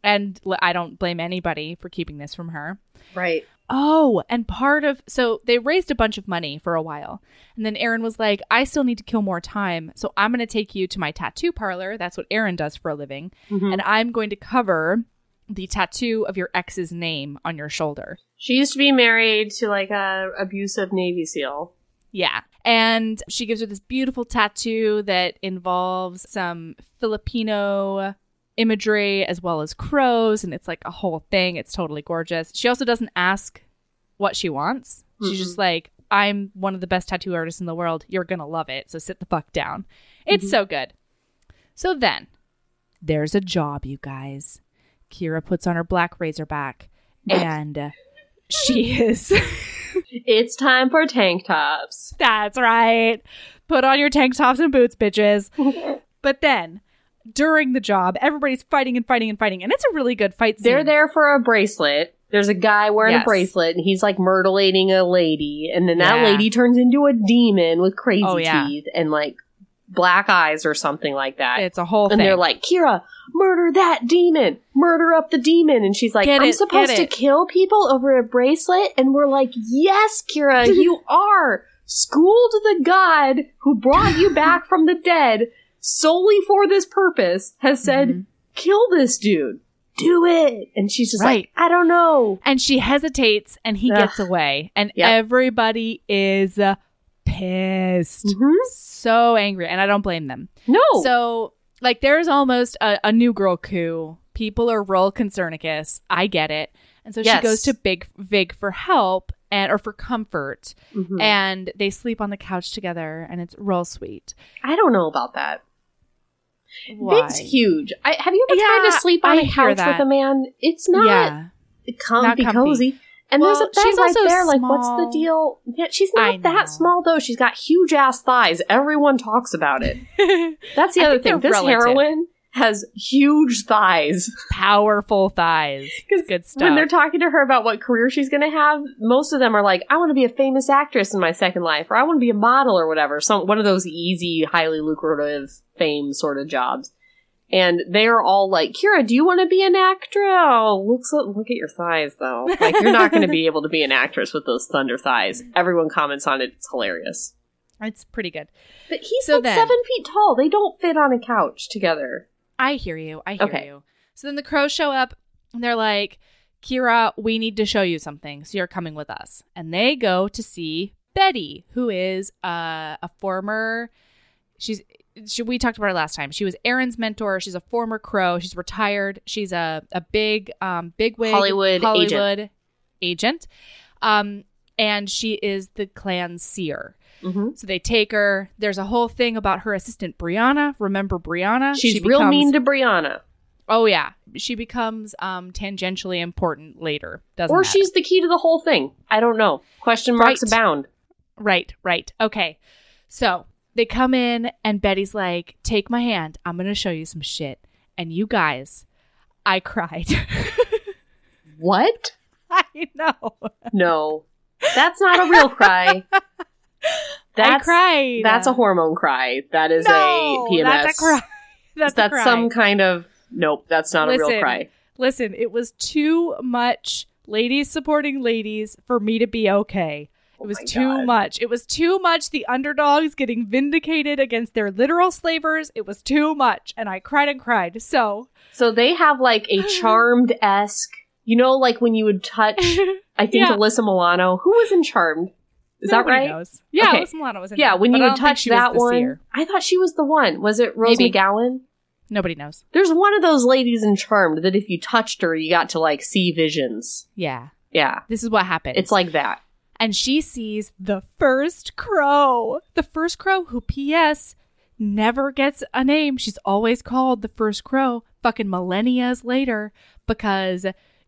S1: And I don't blame anybody for keeping this from her.
S2: Right.
S1: Oh, and part of so they raised a bunch of money for a while. And then Aaron was like, I still need to kill more time. So I'm going to take you to my tattoo parlor. That's what Aaron does for a living.
S2: Mhm.
S1: And I'm going to cover the tattoo of your ex's name on your shoulder.
S2: She used to be married to like a abusive Navy SEAL.
S1: Yeah. And she gives her this beautiful tattoo that involves some Filipino imagery as well as crows. And it's like a whole thing. It's totally gorgeous. She also doesn't ask what she wants. She's
S2: Mm-mm.
S1: just like, I'm one of the best tattoo artists in the world. You're going to love it. So sit the fuck down. It's
S2: Mhm.
S1: so good. So then there's a job, you guys. Kira puts on her black razorback and she is.
S2: It's time for tank tops.
S1: That's right. Put on your tank tops and boots, bitches. But then, during the job, everybody's fighting and fighting and fighting, and it's a really good fight scene.
S2: They're there for a bracelet. There's a guy wearing
S1: Yes.
S2: a bracelet and he's like myrtling a lady. And then that
S1: Yeah.
S2: lady turns into a demon with crazy
S1: Oh, yeah.
S2: teeth and like black eyes or something like that.
S1: It's a whole
S2: and
S1: thing.
S2: they're like, Kira, murder that demon, murder up the demon. And she's like,
S1: Get
S2: I'm
S1: it,
S2: supposed to
S1: it."
S2: kill people over a bracelet. And we're like, yes, Kira, you are. Skuld the god who brought you back from the dead solely for this purpose has said,
S1: Mhm.
S2: kill this dude. Do it. And she's just
S1: Right.
S2: like, I don't know.
S1: and she hesitates, and he
S2: Ugh.
S1: gets away, and
S2: Yep.
S1: everybody is uh, pissed,
S2: Mhm.
S1: so angry, and I don't blame them.
S2: No.
S1: So, like, there's almost a, a new girl coup. People are real concernicus. I get it. And so
S2: Yes.
S1: she goes to Big Vig for help and or for comfort,
S2: Mhm.
S1: and they sleep on the couch together, and it's real sweet.
S2: I don't know about that.
S1: Why?
S2: Vig's huge. I, have you ever tried to sleep on
S1: I
S2: a couch with a man? It's not
S1: yeah,
S2: comfy,
S1: Not comfy.
S2: cozy. And
S1: Well,
S2: there's a bed
S1: she's
S2: right
S1: also
S2: there. Like, what's the deal? Yeah, she's not that small though. She's got huge ass thighs. Everyone talks about it. That's the other thing. This
S1: relative.
S2: heroine has huge thighs.
S1: powerful thighs. Good stuff.
S2: When they're talking to her about what career she's going to have, most of them are like, "I want to be a famous actress in my second life, or I want to be a model, or whatever." Some one of those easy, highly lucrative fame sort of jobs. And they're all like, "Kira, do you want to be an actress?" Oh, look, so- look at your thighs, though. Like you're not going to be able to be an actress with those thunder thighs. Everyone comments on it. It's hilarious.
S1: it's pretty good.
S2: But he's
S1: So
S2: like
S1: then-
S2: seven feet tall. They don't fit on a couch together.
S1: I hear you. I hear
S2: Okay.
S1: you. So then the crows show up and they're like, Kira, we need to show you something. So you're coming with us. And they go to see Betty, who is uh, a former. She's. She, we talked about her last time. She was Aaron's mentor. She's a former crow. She's retired. She's a, a big, um, big wig
S2: Hollywood
S1: Hollywood agent. Um, and she is the clan seer.
S2: hmm
S1: So they take her. There's a whole thing about her assistant Brianna. Remember Brianna?
S2: She's
S1: She
S2: real mean to Brianna.
S1: Oh yeah, she becomes um tangentially important later. Doesn't
S2: Or
S1: matter.
S2: she's the key to the whole thing. I don't know. Question marks
S1: Right.
S2: abound.
S1: right, right. Okay, so they come in and Betty's like, "Take my hand. I'm gonna show you some shit." And you guys, I cried.
S2: What?
S1: I know.
S2: No. That's not a real cry.
S1: I
S2: That's
S1: cried.
S2: that's a hormone cry. That is
S1: no,
S2: a PMS.
S1: That's a cry. That's,
S2: That's,
S1: cry.
S2: some kind of nope. That's not a real cry.
S1: Listen, it was too much ladies supporting ladies for me to be okay. It
S2: Oh
S1: was
S2: my
S1: too
S2: God.
S1: much. It was too much. The underdogs getting vindicated against their literal slavers. It was too much. And I cried and cried. So,
S2: So they have like a charmed esque. You know, like when you would touch. I think
S1: Yeah.
S2: Alyssa Milano, who was in Charmed. Is that
S1: nobody
S2: right?
S1: knows. Yeah,
S2: Okay.
S1: Alyssa Milano was in
S2: Yeah, when you would touch that one. I thought she was the one. Was it Rose
S1: Maybe.
S2: McGowan?
S1: Nobody knows.
S2: There's one of those ladies in Charmed that if you touched her, you got to like see visions.
S1: Yeah.
S2: Yeah,
S1: This is what happened.
S2: it's like that.
S1: And she sees the first crow. The first crow who PS never gets a name. She's always called the first crow fucking millennias later because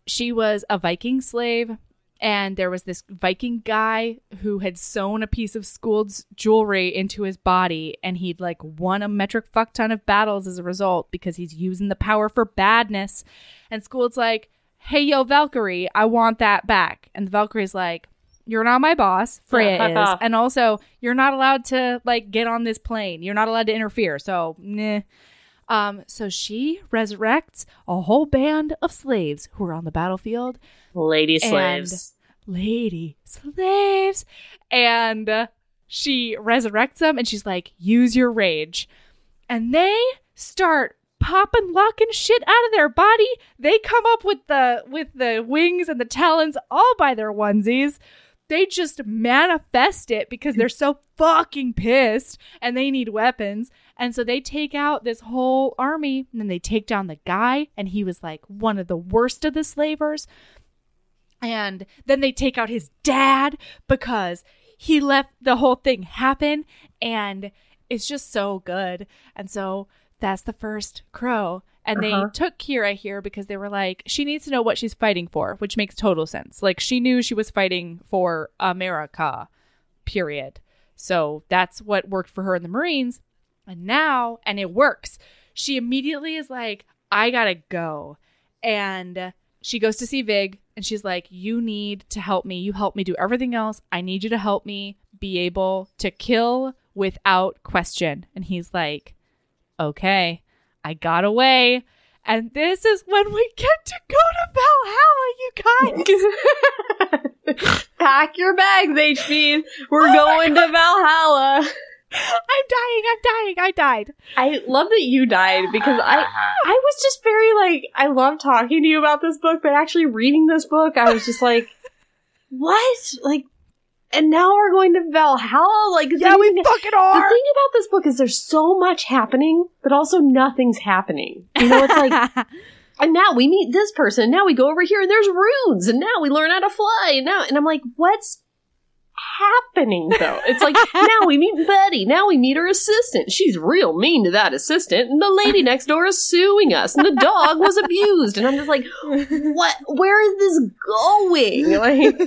S1: she was a Viking slave and there was this Viking guy who had sewn a piece of Skuld's jewelry into his body and he'd like won a metric fuck ton of battles as a result because he's using the power for badness. And Skuld's like, hey, yo, Valkyrie, I want that back. And the Valkyrie's like, you're not my boss. Freya
S2: fuck
S1: is.
S2: off.
S1: And also, you're not allowed to like get on this plane. You're not allowed to interfere. So, nah. Um, so she resurrects a whole band of slaves who are on the battlefield
S2: Lady slaves.
S1: lady slaves and uh, she resurrects them and she's like use your rage and they start popping locking shit out of their body they come up with the with the wings and the talons all by their onesies they just manifest it because they're so fucking pissed and they need weapons. And so they take out this whole army and then they take down the guy and he was like one of the worst of the slavers. And then they take out his dad because he let the whole thing happen and it's just so good. And so that's the first crow and
S2: Uh-huh.
S1: they took kira here because they were like she needs to know what she's fighting for which makes total sense like she knew she was fighting for america period so that's what worked for her in the marines and now and it works she immediately is like i gotta go and she goes to see Vig and she's like, You need to help me. You help me do everything else. I need you to help me be able to kill without question. And he's like, Okay, I got away. And this is when we get to go to Valhalla, you guys.
S2: Pack your bags, HB. We're oh going to Valhalla.
S1: I'm dying. I'm dying. I died.
S2: I love that you died because I I was just very like I love talking to you about this book, but actually reading this book, I was just like, what? Like, and now we're going to Valhalla. Like,
S1: Yeah, we fucking
S2: The thing about this book is there's so much happening, but also nothing's happening. You know, it's like, and now we meet this person. Now we go over here and there's runes, and now we learn how to fly. And now, and I'm like, what's happening though? It's like now we meet Betty. Now we meet her assistant. She's real mean to that assistant, and the lady next door is suing us, and the dog was abused. And I'm just like, what? Where is this going? Like,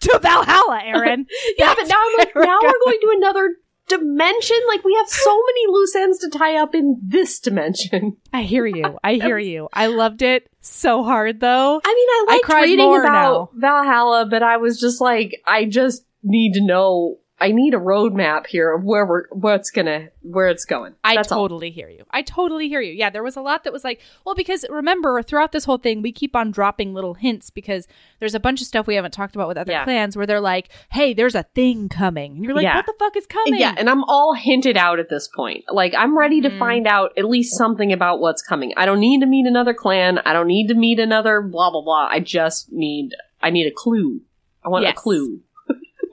S1: to Valhalla, Aaron.
S2: yeah, but now I'm like, now
S1: we're
S2: going to another dimension. Like we have so many loose ends to tie up in this dimension.
S1: I hear you. I hear you. I loved it so hard, though.
S2: I mean, I
S1: cried
S2: reading about Valhalla, but I was just like, I just need to know I need a roadmap here of where we're what's gonna where it's going.
S1: I
S2: That's all.
S1: totally hear you. I totally hear you. Yeah, there was a lot that was like, well, because remember, throughout this whole thing, we keep on dropping little hints because there's a bunch of stuff we haven't talked about with other
S2: Yeah.
S1: clans where they're like, hey, there's a thing coming. And you're like,
S2: Yeah.
S1: what the fuck is coming?
S2: Yeah, and I'm all hinted out at this point. Like I'm ready to
S1: Mhm.
S2: find out at least something about what's coming. I don't need to meet another clan. I don't need to meet another blah blah blah. I just need I need a clue. I want
S1: Yes.
S2: a clue.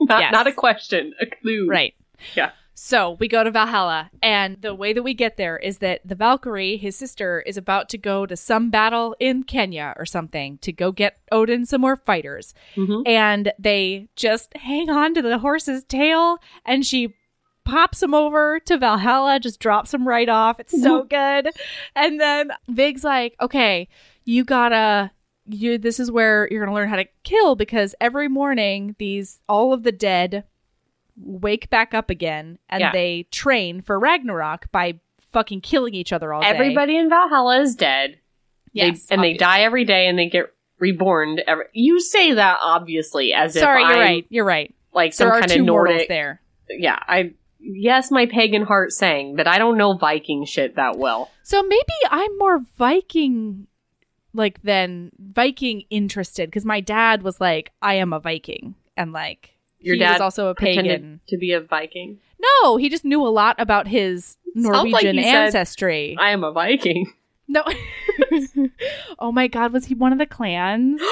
S2: Not
S1: Yes.
S2: not a question, a clue.
S1: Right.
S2: Yeah.
S1: So we go to Valhalla, and the way that we get there is that the Valkyrie, his sister, is about to go to some battle in Kenya or something to go get Odin some more fighters.
S2: Mhm.
S1: And they just hang on to the horse's tail, and she pops him over to Valhalla, just drops him right off. It's so good. And then Vig's like, okay, you gotta. You, this is where you're gonna learn how to kill because every morning these all of the dead wake back up again and
S2: Yeah.
S1: they train for Ragnarok by fucking killing each other all day.
S2: Everybody in Valhalla is dead. They-
S1: yes,
S2: and they die every day and they get reborn every you say that obviously as
S1: Sorry,
S2: if
S1: you're
S2: I'm
S1: right. You're right.
S2: like some
S1: There are
S2: kind of Nordic
S1: there.
S2: yeah, I yes, my pagan heart sang, but I don't know Viking shit that well.
S1: So maybe I'm more Viking like then Viking interested because my dad was like, I am a Viking, and like
S2: Your
S1: he
S2: dad
S1: was also a pagan.
S2: To be a Viking.
S1: No, he just knew a lot about his
S2: Sounds like
S1: Norwegian
S2: said,
S1: ancestry.
S2: I am a Viking.
S1: no. oh my god, was he one of the clans?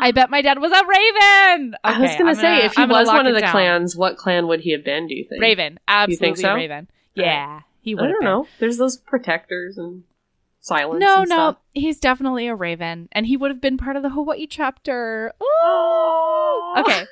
S1: I bet my dad was a raven.
S2: I was gonna
S1: I'm
S2: say if he
S1: I'm
S2: was one of the
S1: down.
S2: clans, what clan would he have been? Do you think?
S1: Raven, absolutely
S2: so?
S1: Raven. Yeah, he would.
S2: I don't know. There's those protectors and silence.
S1: No, no, he's definitely a Raven, and he would have been part of the Hawaii chapter. Oh. Ooh.
S2: Oh.
S1: Okay.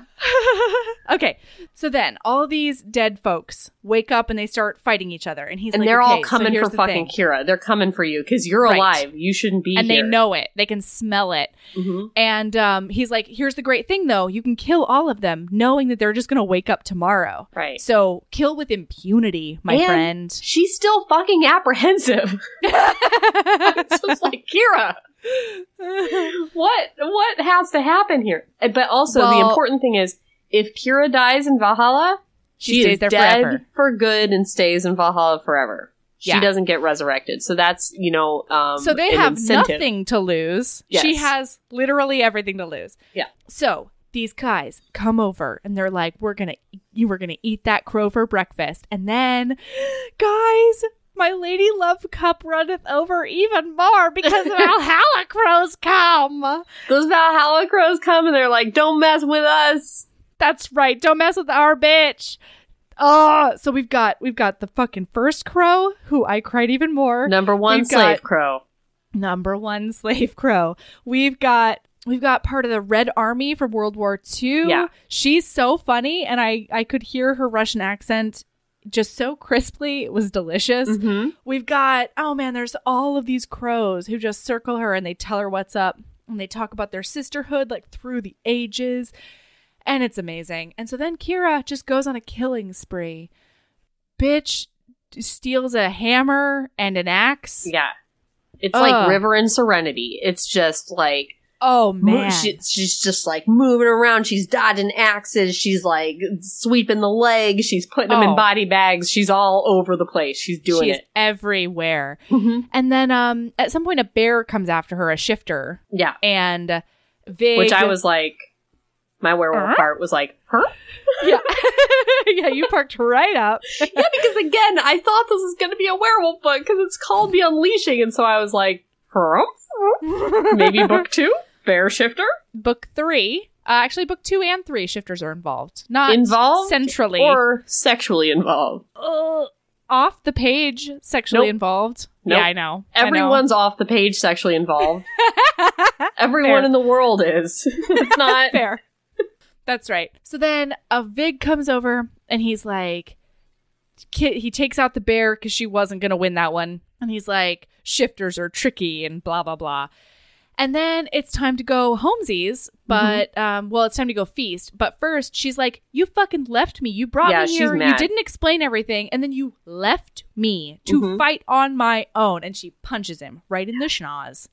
S1: okay. So then, all these dead folks wake up and they start fighting each other, and he's
S2: and
S1: like,
S2: they're
S1: "Okay,
S2: all coming
S1: here's
S2: for
S1: the
S2: fucking
S1: thing."
S2: Kira. They're coming for you because you're
S1: Right.
S2: alive. You shouldn't be
S1: and
S2: here.
S1: they know it. They can smell it.
S2: Mhm.
S1: And um, he's like, "Here's the great thing, though. You can kill all of them, knowing that they're just going to wake up tomorrow.
S2: Right.
S1: So kill with impunity, my
S2: And
S1: friend."
S2: She's still fucking apprehensive. it's just like Kira. What what has to happen here? Uh, But also the important thing is if Kira dies in Valhalla,
S1: She
S2: she,
S1: stays
S2: is
S1: there
S2: dead
S1: forever.
S2: for good and stays in Valhalla forever. She
S1: Yeah.
S2: doesn't get resurrected. So that's, you know, um
S1: so they have
S2: incentive.
S1: nothing to lose. She has literally everything to lose.
S2: Yeah.
S1: So these guys come over and they're like, "We're gonna, you were gonna eat that crow for breakfast," and then, guys. My lady love cup runneth over even more because Valhalla crows come.
S2: Those Valhalla crows come and they're like, Don't mess with us.
S1: That's right. Don't mess with our bitch. Oh, so we've got we've got the fucking first crow who I cried even more.
S2: Number one
S1: We've
S2: slave crow.
S1: number one slave crow. We've got we've got part of the Red Army from World War II.
S2: Yeah.
S1: She's so funny and I I could hear her Russian accent just so crisply. It was delicious.
S2: Mm-hmm.
S1: We've got oh man, there's all of these crows who just circle her and they tell her what's up and they talk about their sisterhood like through the ages. And it's amazing. And so then Kira just goes on a killing spree. Bitch steals a hammer and an axe.
S2: Yeah. It's
S1: Ugh.
S2: like River and Serenity. It's just like
S1: Oh man.
S2: she- she's just like moving around. She's dodging axes. She's like sweeping the legs. She's putting them
S1: Oh.
S2: in body bags. She's all over the place. She's doing
S1: She's
S2: it.
S1: everywhere.
S2: Mhm.
S1: And then um at some point a bear comes after her, a shifter,
S2: Yeah.
S1: and Vig
S2: Which I was like, my werewolf
S1: Huh?
S2: part was like, huh?
S1: Yeah. yeah, you parked right up.
S2: yeah, because again, I thought this was going to be a werewolf book because it's called The Unleashing. And so I was like, huh? Maybe book two? Bear Shifter?
S1: book three. Uh, actually book two and three shifters are involved. Not
S2: Involved?
S1: centrally.
S2: Or sexually involved?
S1: uh, off the page sexually
S2: Nope.
S1: involved.
S2: Nope.
S1: Yeah, I know. I know.
S2: Everyone's off the page sexually involved. Everyone
S1: Fair.
S2: in the world is. it's not.
S1: Fair. That's right. So then a Vig comes over and he's like, he takes out the bear because she wasn't going to win that one. And he's like, shifters are tricky and blah, blah, blah. And then it's time to go homesies, but, um, well, it's time to go feast. But first, she's like, You fucking left me. You brought
S2: Yeah,
S1: me here. You didn't explain everything. And then you left me to
S2: Mhm.
S1: fight on my own. And she punches him right in the schnoz.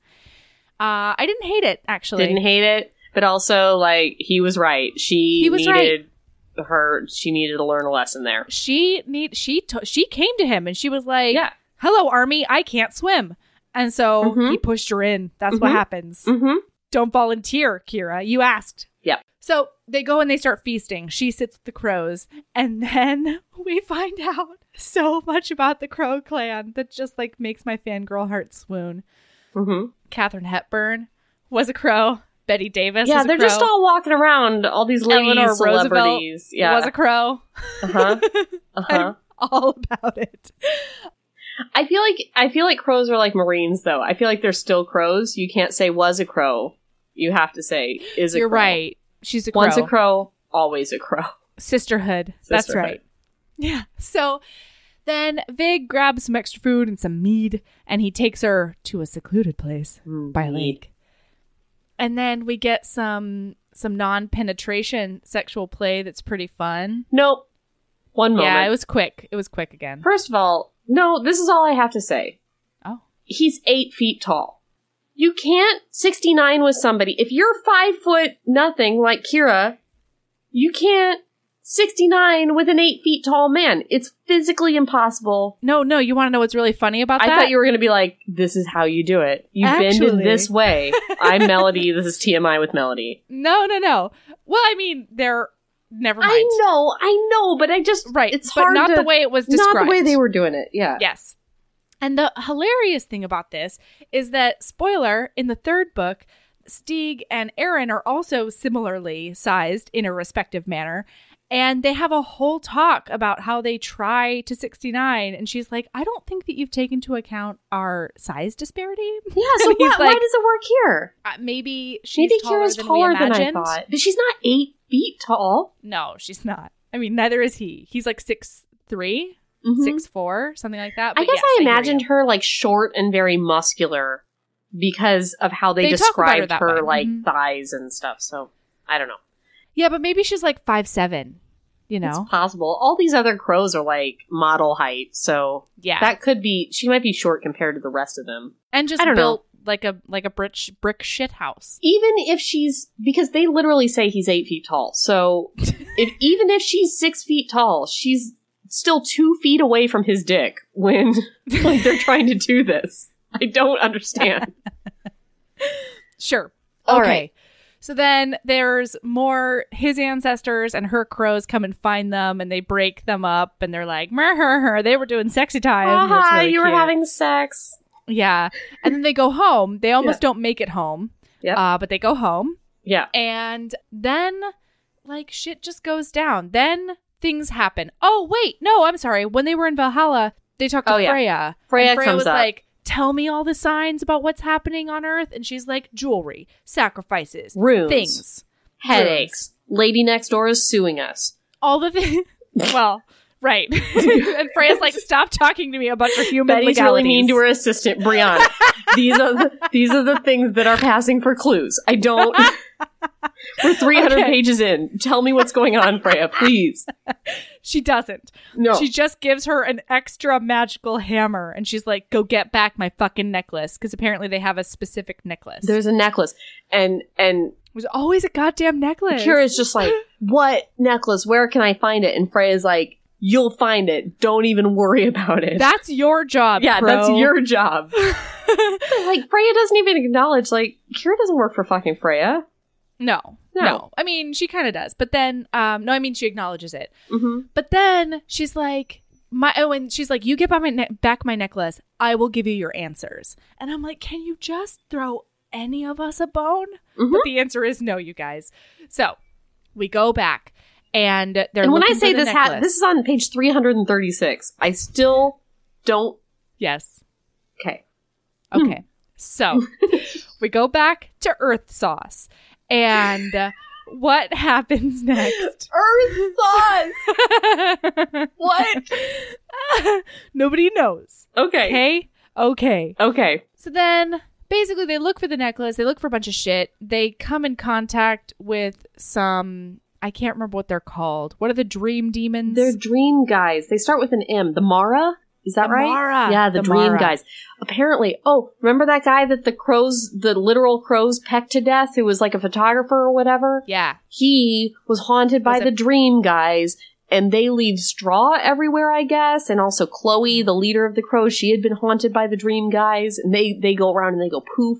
S1: Uh, I didn't hate it, actually.
S2: Didn't hate it. But also, like, he was right. She
S1: He was
S2: needed her she needed to learn a lesson there.
S1: She need she to- she came to him and she was like,
S2: Yeah.
S1: "Hello, army. I can't swim." And so
S2: Mhm.
S1: he pushed her in. That's what
S2: Mhm.
S1: happens.
S2: Mm-hmm.
S1: Don't volunteer, Kira. You asked.
S2: Yep.
S1: So they go and they start feasting. She sits with the crows, and then we find out so much about the crow clan that just like makes my fangirl heart swoon.
S2: Mm-hmm.
S1: Katharine Hepburn was a crow. Bette Davis.
S2: Yeah,
S1: was a
S2: they're
S1: crow.
S2: just all walking around, all these ladies,
S1: Eleanor Roosevelt
S2: celebrities. Yeah.
S1: was a crow.
S2: uh-huh. Uh-huh.
S1: All about it.
S2: I feel like I feel like crows are like Marines though. I feel like they're still crows. You can't say was a crow. You have to say is a crow.
S1: You're
S2: crow.
S1: right. She's a crow.
S2: Once a crow, always a crow.
S1: Sisterhood. That's right. Yeah. So then Vig grabs some extra food and some mead, and he takes her to a secluded place hmm, by a lake. And then we get some some non-penetration sexual play that's pretty fun.
S2: Nope. One moment.
S1: Yeah, it was quick. It was quick again.
S2: First of all, no, this is all I have to say.
S1: Oh.
S2: He's eight feet tall. You can't 69 with somebody. If you're five foot nothing like Kira, you can't 69 with an eight feet tall man. It's physically impossible.
S1: No, no, you want to know what's really funny about
S2: I
S1: that?
S2: I thought you were going to be like, this is how you do it. You bend
S1: Actually-
S2: in this way. I'm Melody. This is TMI with Melody.
S1: No, no, no. Well, I mean, they're never mind.
S2: I know, I know, but I just,
S1: Right.
S2: it's
S1: but
S2: hard
S1: not
S2: to,
S1: the way it was described.
S2: not the way they were doing it. Yeah.
S1: Yes. And the hilarious thing about this is that, spoiler, in the third book, Stieg and Erin are also similarly sized in a respective manner. And they have a whole talk about how they try to 69. And she's like, I don't think that you've taken into account our size disparity.
S2: Yeah, so
S1: he's
S2: why, does it work here?
S1: Uh, maybe she's
S2: Maybe
S1: taller
S2: Kira's
S1: than
S2: taller
S1: we
S2: than I
S1: imagined.
S2: thought. But she's not eight feet tall.
S1: No, she's not. I mean, neither is he. He's like six three,
S2: Mhm.
S1: six four, something like that.
S2: I guess
S1: yes,
S2: I imagined
S1: you.
S2: her like short and very muscular because of how they,
S1: They her
S2: described her,
S1: way.
S2: like
S1: Mhm.
S2: thighs and stuff. So I don't know.
S1: Yeah, but maybe she's like five seven. You know?
S2: It's possible. All these other crows are like model height, so
S1: yeah.
S2: that could be. She might be short compared to the rest of them.
S1: and just
S2: I don't know.
S1: Like a like a brick brick shit house.
S2: Even if she's because they literally say he's eight feet tall. So if even if she's six feet tall, she's still two feet away from his dick when like they're trying to do this. I don't understand.
S1: Sure.
S2: All
S1: okay.
S2: right.
S1: So then there's more his ancestors and her crows come and find them and they break them up and they're like, "Mer her her." They were doing sexy time. Really
S2: you were having sex.
S1: Yeah. And then they go home. They almost don't make it home.
S2: Yep.
S1: Uh, but they go home
S2: Yeah.
S1: and then like shit just goes down. Then things happen. Oh wait, no, I'm sorry. When they were in Valhalla, they talked to
S2: Oh, yeah.
S1: Freya.
S2: Freya
S1: and Freya
S2: comes
S1: was
S2: up.
S1: like, "Tell me all the signs about what's happening on Earth." And she's like, "Jewelry, sacrifices,
S2: Runes.
S1: things,
S2: Headaches. Lady next door is suing us.
S1: all the things." well, right. and Freya's like, "Stop talking to me about your human
S2: Betty's
S1: legalities."
S2: really mean to her assistant, Brianna. these are the, these are the things that are passing for clues. I don't. We're 300
S1: Okay.
S2: pages in. Tell me what's going on, Freya, please.
S1: She doesn't.
S2: No.
S1: She just gives her an extra magical hammer and she's like, go get back my fucking necklace. Because apparently they have a specific necklace.
S2: There's a necklace, and and
S1: There's always a goddamn necklace.
S2: Kira's just like, "What necklace? Where can I find it?" And Freya's like, "You'll find it. Don't even worry about it."
S1: That's your job.
S2: yeah,
S1: Crow.
S2: that's your job. like Freya doesn't even acknowledge. Like Kira doesn't work for fucking Freya.
S1: no,
S2: No.
S1: no, I mean, she kind of does. But then, um, no, I mean, she acknowledges it.
S2: Mm-hmm.
S1: But then she's like, my oh, and she's like, you get back my ne- back my necklace. I will give you your answers. And I'm like, can you just throw any of us a bone?
S2: Mhm.
S1: But the answer is no, you guys. So we go back, and they're
S2: And when I say this, ha- this is on page 336. I still don't.
S1: yes,
S2: Okay.
S1: okay. So we go back to Earth Sauce, and uh, what happens next?
S2: Earth sauce. what?
S1: Nobody knows.
S2: Okay.
S1: Okay, okay.
S2: Okay.
S1: So then basically they look for the necklace, they look for a bunch of shit. They come in contact with some I can't remember what they're called. What are the dream demons?
S2: They're dream guys. They start with an M. The Mara. Is that
S1: The
S2: right?
S1: Mara.
S2: Yeah, the,
S1: The
S2: dream
S1: Mara.
S2: guys. Apparently, oh, remember that guy that the crows, the literal crows pecked to death, who was like a photographer or whatever?
S1: Yeah.
S2: He was haunted by
S1: Was it-
S2: the dream guys, and they leave straw everywhere, I guess. And also Chloe, the leader of the crows, she had been haunted by the dream guys, and they they go around and they go poof.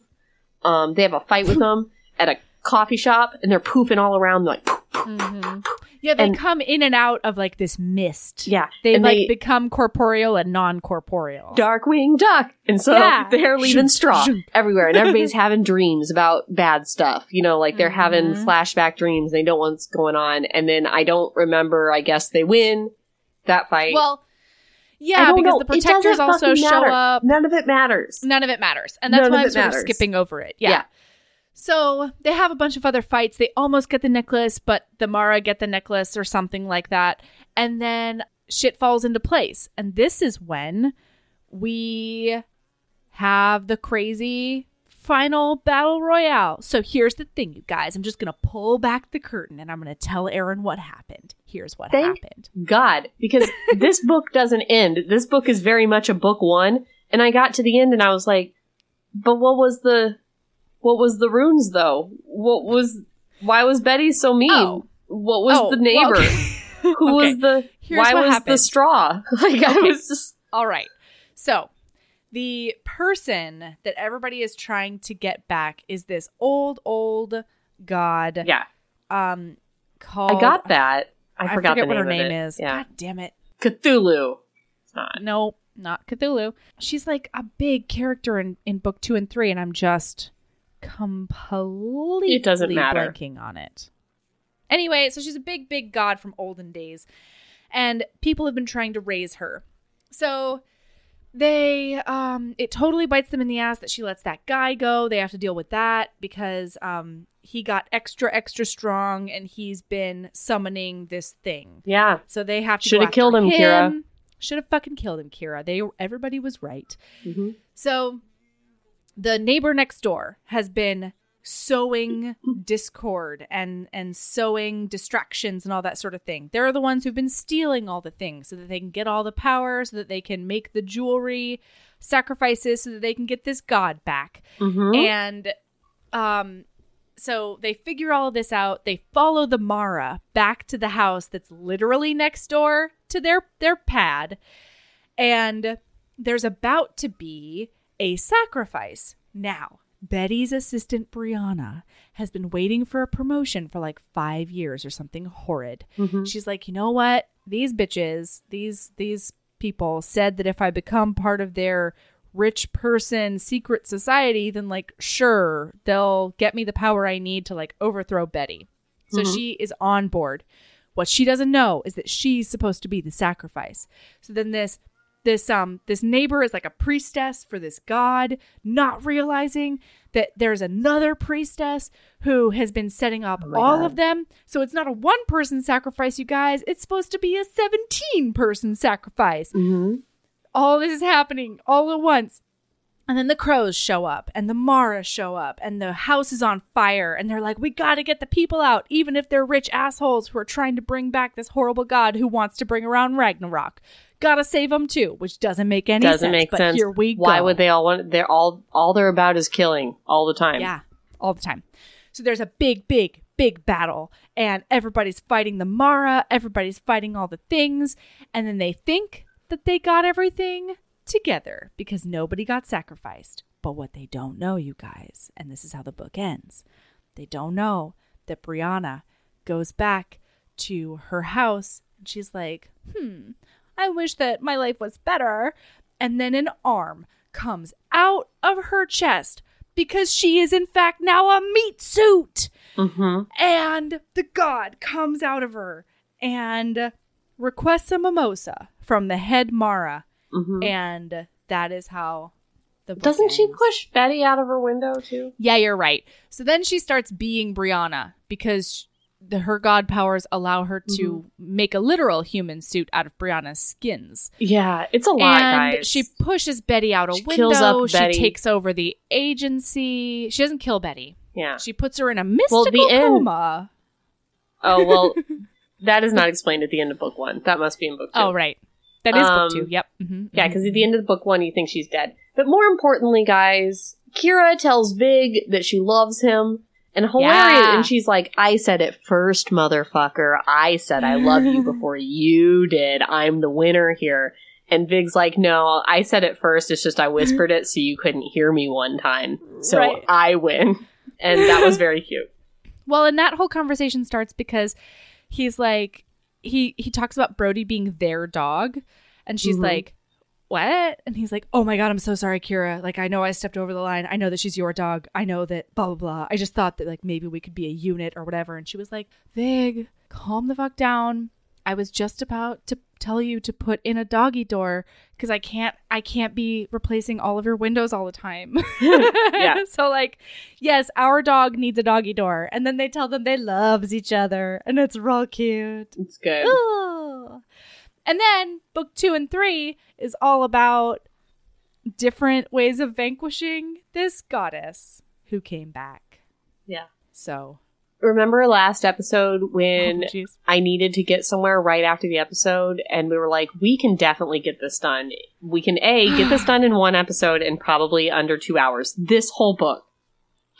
S2: Um, they have a fight with them at a coffee shop, and they're poofing all around, like poof, poof.
S1: hmm Yeah, they
S2: And-
S1: come in and out of like this mist.
S2: yeah,
S1: They like
S2: they
S1: become corporeal and non-corporeal.
S2: Darkwing Duck, and so
S1: Yeah.
S2: they're leaving straw everywhere, and everybody's having dreams about bad stuff. You know, like they're having
S1: Mhm.
S2: flashback dreams. They don't know what's going on, and then I don't remember. I guess they win that fight.
S1: Well, yeah, because
S2: know.
S1: the protectors also show
S2: matter.
S1: up.
S2: None of it matters.
S1: None of it matters. And that's
S2: None
S1: why I'm sort of skipping over it. Yeah.
S2: Yeah.
S1: So they have a bunch of other fights. They almost get the necklace, but the Mara get the necklace or something like that. And then shit falls into place. And this is when we have the crazy final battle royale. So here's the thing, you guys. I'm just going to pull back the curtain and I'm going to tell Erin what happened. Here's what
S2: Thank-
S1: happened.
S2: God, because this book doesn't end. This book is very much a book one, and I got to the end and I was like, but what was the, what was the runes though? What was, why was Betty so mean?
S1: Oh.
S2: What was
S1: Oh,
S2: the
S1: well,
S2: neighbor?
S1: okay.
S2: Who
S1: Okay.
S2: was the,
S1: Here's
S2: why was the straw? Like I was just,
S1: All right. So, the person that everybody is trying to get back is this old, old god.
S2: yeah,
S1: Um, called.
S2: I got that. I,
S1: I
S2: forgot
S1: forget what
S2: name
S1: her name is.
S2: Yeah,
S1: God damn it!
S2: Cthulhu. It's not.
S1: No, not Cthulhu. She's like a big character in in book two and three, and I'm just completely
S2: It doesn't matter.
S1: blanking on it. Anyway, so she's a big, big god from olden days, and people have been trying to raise her. So they um it totally bites them in the ass that she lets that guy go. They have to deal with that because um he got extra extra strong and he's been summoning this thing.
S2: Yeah,
S1: So they have to
S2: Shoulda killed him, Kira.
S1: Should have fucking killed him, Kira. They everybody was right.
S2: hmm
S1: So the neighbor next door has been sowing discord and and sowing distractions and all that sort of thing. They're the ones who've been stealing all the things so that they can get all the power, so that they can make the jewelry sacrifices, so that they can get this god back.
S2: hmm
S1: And um so they figure all of this out. They follow the Mara back to the house that's literally next door to their their pad. And there's about to be a sacrifice. Now, Betty's assistant Brianna has been waiting for a promotion for like 5 years or something horrid.
S2: hmm
S1: She's like, "You know what? These bitches, these these people said that if I become part of their rich person secret society, then like sure, they'll get me the power I need to like overthrow Betty." So
S2: Mhm.
S1: she is on board. What she doesn't know is that she's supposed to be the sacrifice. So then this this um this neighbor is like a priestess for this god, not realizing that there's another priestess who has been setting up
S2: Oh
S1: all
S2: God.
S1: of them. So it's not a one person sacrifice, you guys. It's supposed to be a 17 person sacrifice.
S2: hmm
S1: All this is happening all at once. And then the crows show up and the Mara show up and the house is on fire and they're like, we got to get the people out, even if they're rich assholes who are trying to bring back this horrible god who wants to bring around Ragnarok. Gotta save them too, which doesn't make any
S2: Doesn't
S1: sense.
S2: make
S1: but
S2: sense.
S1: Here we go.
S2: Why would they all want? They're all all they're about is killing all the time.
S1: Yeah, all the time. So there's a big, big, big battle, and everybody's fighting the Mara, everybody's fighting all the things, and then they think that they got everything together because nobody got sacrificed. But what they don't know, you guys, and this is how the book ends, they don't know that Brianna goes back to her house and she's like, hmm, I wish that my life was better. And then an arm comes out of her chest because she is, in fact, now a meat suit.
S2: hmm
S1: And the god comes out of her and requests a mimosa from the head Mara.
S2: hmm
S1: And that is how
S2: Doesn't she push Betty out of her window too?
S1: Yeah, you're right. So then she starts being Brianna because the, her god powers allow her to
S2: Mm-hmm.
S1: make a literal human suit out of Brianna's skins.
S2: Yeah, it's a lot,
S1: and
S2: guys.
S1: she pushes Betty out a
S2: She
S1: window. she takes over the agency. She doesn't kill Betty.
S2: yeah.
S1: She puts her in a mystical
S2: end-
S1: coma.
S2: Oh well, that is not explained at the end of book one. That must be in book two.
S1: Oh, right. That is
S2: Um,
S1: book two. Yep. Mhm,
S2: Yeah, because at
S1: mhm.
S2: the end of the book one, you think she's dead. But more importantly, guys, Kira tells Vig that she loves him. And hilarious,
S1: Yeah.
S2: and she's like, I said it first, motherfucker. I said I love you before you did. I'm the winner here. And Vig's like, no, I said it first. It's just I whispered it so you couldn't hear me one time. So
S1: Right.
S2: I win. And that was very cute.
S1: Well, and that whole conversation starts because he's like he he talks about Brody being their dog and she's
S2: Mhm.
S1: like what? And he's like, "Oh my god, I'm so sorry, Kira. Like I know I stepped over the line. I know that she's your dog. I know that blah blah blah. I just thought that like maybe we could be a unit or whatever." And she was like, "Vig, calm the fuck down. I was just about to tell you to put in a doggy door because I can't I can't be replacing all of your windows all the time."
S2: Yeah.
S1: So like, yes, our dog needs a doggy door, and then they tell them they loves each other, and it's real cute.
S2: It's good.
S1: Ooh. And then book two and three is all about different ways of vanquishing this goddess who came back.
S2: Yeah.
S1: So,
S2: Remember last episode when
S1: oh.
S2: I needed to get somewhere right after the episode, and we were like, we can definitely get this done. We can A, get this done in one episode and probably under two hours. This whole book.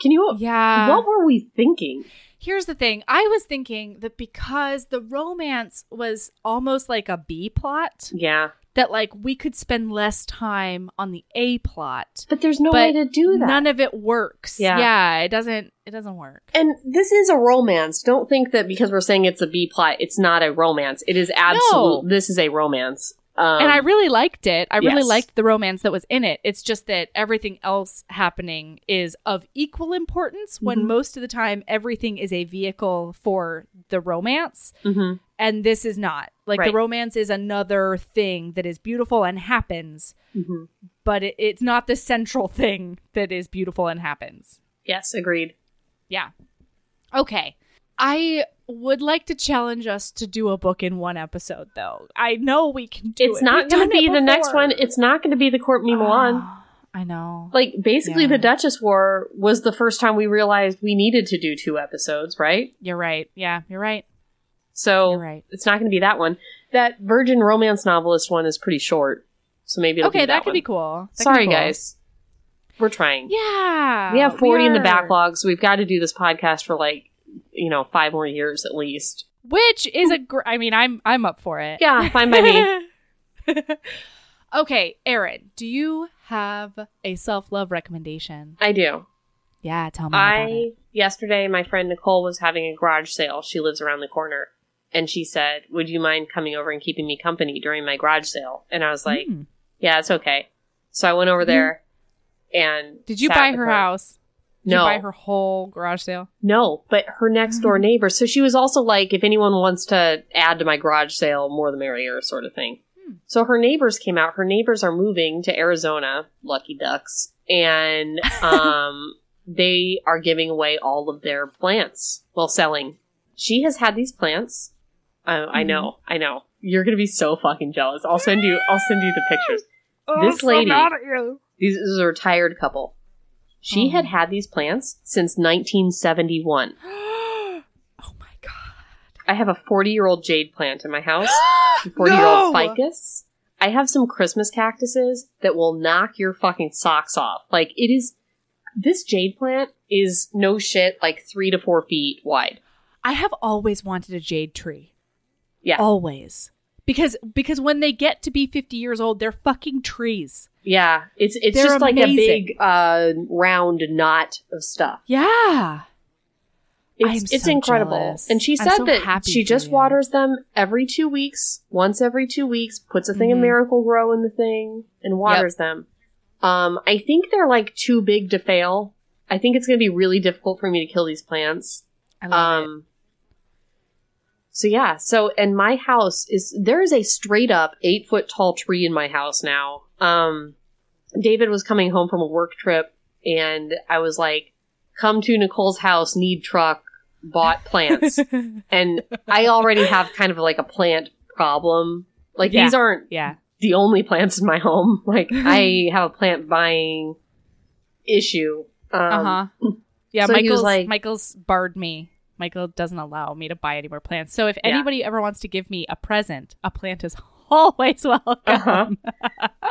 S2: Can you,
S1: yeah.
S2: what were we thinking?
S1: Here's the thing. I was thinking that because the romance was almost like a B plot,
S2: Yeah.
S1: that like we could spend less time on the A plot.
S2: But there's no
S1: But
S2: way to do that.
S1: None of it works.
S2: Yeah.
S1: Yeah, it doesn't it doesn't work.
S2: and this is a romance. Don't think that because we're saying it's a B plot, it's not a romance. It is absolute.
S1: No.
S2: This is a romance. Um,
S1: and I really liked it. I really
S2: yes.
S1: liked the romance that was in it. It's just that everything else happening is of equal importance when
S2: Mhm.
S1: most of the time everything is a vehicle for the romance
S2: mhm.
S1: and this is not. Like
S2: Right.
S1: the romance is another thing that is beautiful and happens,
S2: Mhm.
S1: but it, it's not the central thing that is beautiful and happens.
S2: Yes, agreed.
S1: Yeah. Okay. I would like to challenge us to do a book in one episode though. I know we can do
S2: It's
S1: it.
S2: not going to be the next one. It's not going to be the Courtney ah, Milan.
S1: Oh, I know.
S2: Like basically,
S1: Yeah.
S2: the Duchess War was the first time we realized we needed to do two episodes, right?
S1: You're right. Yeah, you're right.
S2: So
S1: You're right.
S2: it's not going to be that one. That Virgin Romance novelist one is pretty short, so maybe it'll
S1: Okay,
S2: be
S1: that,
S2: that,
S1: could be cool. That
S2: Sorry,
S1: be cool.
S2: guys. We're trying.
S1: Yeah,
S2: we have forty in the backlog, so we've got to do this podcast for like you know five more years at least.
S1: which is a. Gr- I mean, I'm I'm up for it.
S2: Yeah, fine by me.
S1: okay, Erin, do you have a self love recommendation?
S2: I do.
S1: Yeah, tell me about
S2: I
S1: it.
S2: yesterday my friend Nicole was having a garage sale. She lives around the corner. And she said, Would you mind coming over and keeping me company during my garage sale? And I was like,
S1: Hmm.
S2: Yeah, it's okay. So I went over there and
S1: Did you buy
S2: with
S1: her house?
S2: No.
S1: you buy her whole garage sale?
S2: No, but her next door neighbor. So she was also like, if anyone wants to add to my garage sale, more the merrier, sort of thing.
S1: Hmm.
S2: So her neighbors came out. Her neighbors are moving to Arizona, lucky ducks, and um, they are giving away all of their plants while selling. She has had these plants. Uh, I
S1: Mm-hmm.
S2: know, I know. You're gonna be so fucking jealous. I'll send you. I'll send you the pictures.
S1: Oh,
S2: This
S1: I'm so
S2: lady-
S1: you.
S2: These this is a retired couple. She
S1: Oh.
S2: had had these plants since 1971.
S1: oh my god.
S2: I have a 40 year old jade plant in my house, 40 year old
S1: No!
S2: ficus. I have some Christmas cactuses that will knock your fucking socks off. Like, it is. This jade plant is no shit, like three to four feet wide.
S1: I have always wanted a jade tree.
S2: Yeah.
S1: Always. Because because when they get to be 50 years old, they're fucking trees.
S2: Yeah, it's it's
S1: They're
S2: just like a big uh, round knot of stuff.
S1: Yeah.
S2: It's it's
S1: so
S2: incredible.
S1: jealous.
S2: And she said
S1: so
S2: that she just
S1: you.
S2: waters them every two weeks, once every two weeks, puts a thing of
S1: Mhm.
S2: Miracle-Gro in the thing, and waters them. Um, I think they're like too big to fail. I think it's going to be really difficult for me to kill these plants.
S1: I love it.
S2: So yeah, so and my house is there is a straight up eight foot tall tree in my house now. Um, David was coming home from a work trip, and I was like, "Come to Nicole's house, need truck, bought plants." and I already have kind of like a plant problem. Like
S1: Yeah.
S2: these aren't
S1: yeah.
S2: the only plants in my home. Like I have a plant buying issue. Um,
S1: Uh-huh. Yeah,
S2: so
S1: Michael's
S2: like-
S1: Michael's barred me. Michael doesn't allow me to buy any more plants. So if
S2: Yeah.
S1: anybody ever wants to give me a present, a plant is always welcome.
S2: Uh-huh.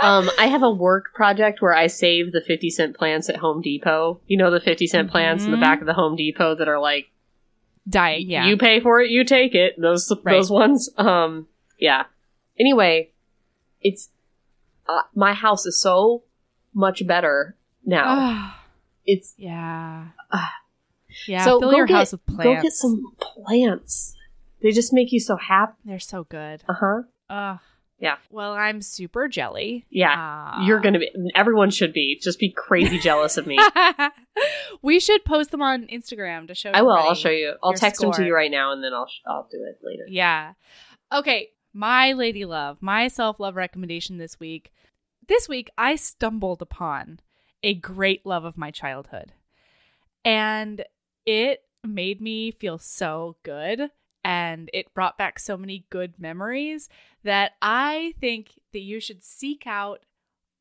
S2: um, I have a work project where I save the 50 cent plants at Home Depot. You know, the 50 cent plants in the back of the Home Depot that are like,
S1: Dying, yeah.
S2: you pay for it, you take it. Those,
S1: Right.
S2: those ones. Um, yeah. Anyway, it's, uh, my house is so much better now. It's,
S1: yeah.
S2: Ah.
S1: Yeah,
S2: So
S1: fill
S2: go
S1: your
S2: get-
S1: house with plants.
S2: go get some plants. They just make you so happy.
S1: They're so good.
S2: Uh huh.
S1: Ugh.
S2: Yeah.
S1: Well, I'm super jelly.
S2: Yeah.
S1: Ah.
S2: You're gonna be, everyone should be. Just be crazy jealous of me.
S1: we should post them on Instagram to show.
S2: I will. I'll show you. I'll text them to you right now, and then I'll I'll do it later.
S1: Yeah. Okay. My lady love, my self love recommendation this week. This week, I stumbled upon a great love of my childhood. And it made me feel so good. And it brought back so many good memories that I think that you should seek out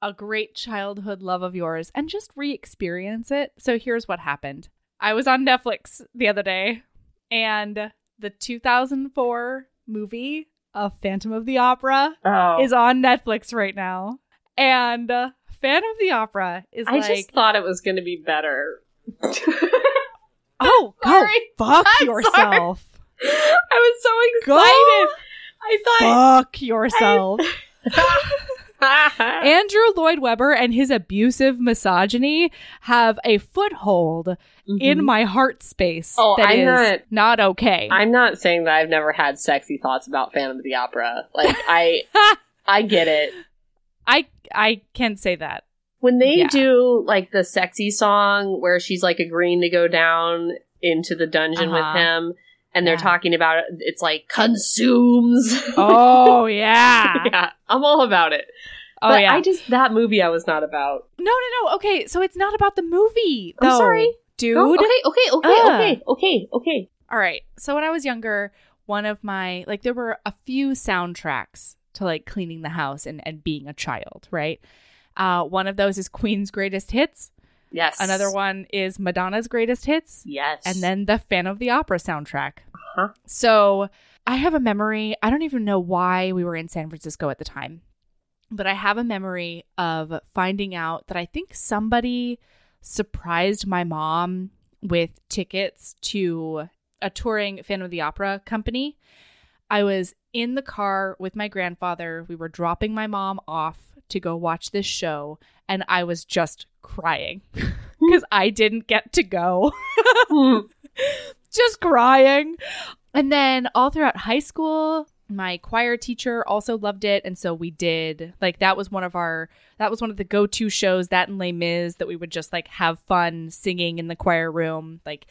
S1: a great childhood love of yours and just re experience it. So here's what happened I was on Netflix the other day, and the 2004 movie of Phantom of the Opera
S2: Oh,
S1: is on Netflix right now. And uh, Phantom of the Opera is
S2: I
S1: like,
S2: just thought it was going to be better.
S1: oh, go fuck
S2: I'm
S1: yourself.
S2: I was so
S1: Go
S2: excited. I thought.
S1: fuck yourself. Andrew Lloyd Webber and his abusive misogyny have a foothold in my heart space
S2: Mm-hmm. Oh,
S1: that
S2: I'm
S1: is
S2: not-
S1: not okay.
S2: I'm not saying that I've never had sexy thoughts about Phantom of the Opera. Like I, I get it.
S1: I I can't say that.
S2: When they
S1: Yeah.
S2: do like the sexy song where she's like agreeing to go down into the dungeon
S1: Uh-huh.
S2: with him, and they're
S1: Yeah.
S2: talking about it, it's like consumes.
S1: Oh yeah.
S2: yeah, I'm all about it.
S1: Oh
S2: but
S1: yeah.
S2: I just that movie I was not about.
S1: no, no, no. Okay, so it's not about the movie.
S2: I'm sorry.
S1: dude.
S2: Oh, okay, okay, okay,
S1: Ugh.
S2: okay, okay, okay.
S1: All right. So when I was younger, one of my like there were a few soundtracks to like cleaning the house and and being a child, right? Uh, one of those is Queen's Greatest Hits.
S2: Yes.
S1: Another one is Madonna's Greatest Hits.
S2: Yes.
S1: and then the Phantom of the Opera soundtrack.
S2: Uh-huh.
S1: So I have a memory. I don't even know why we were in San Francisco at the time, but I have a memory of finding out that I think somebody surprised my mom with tickets to a touring Phantom of the Opera company. I was in the car with my grandfather. We were dropping my mom off to go watch this show, and I was just crying because I didn't get to go. Just crying. And then all throughout high school, my choir teacher also loved it. And so we did, like, that was one of our, that was one of the go to shows, that and Les Mis, that we would just like have fun singing in the choir room. Like,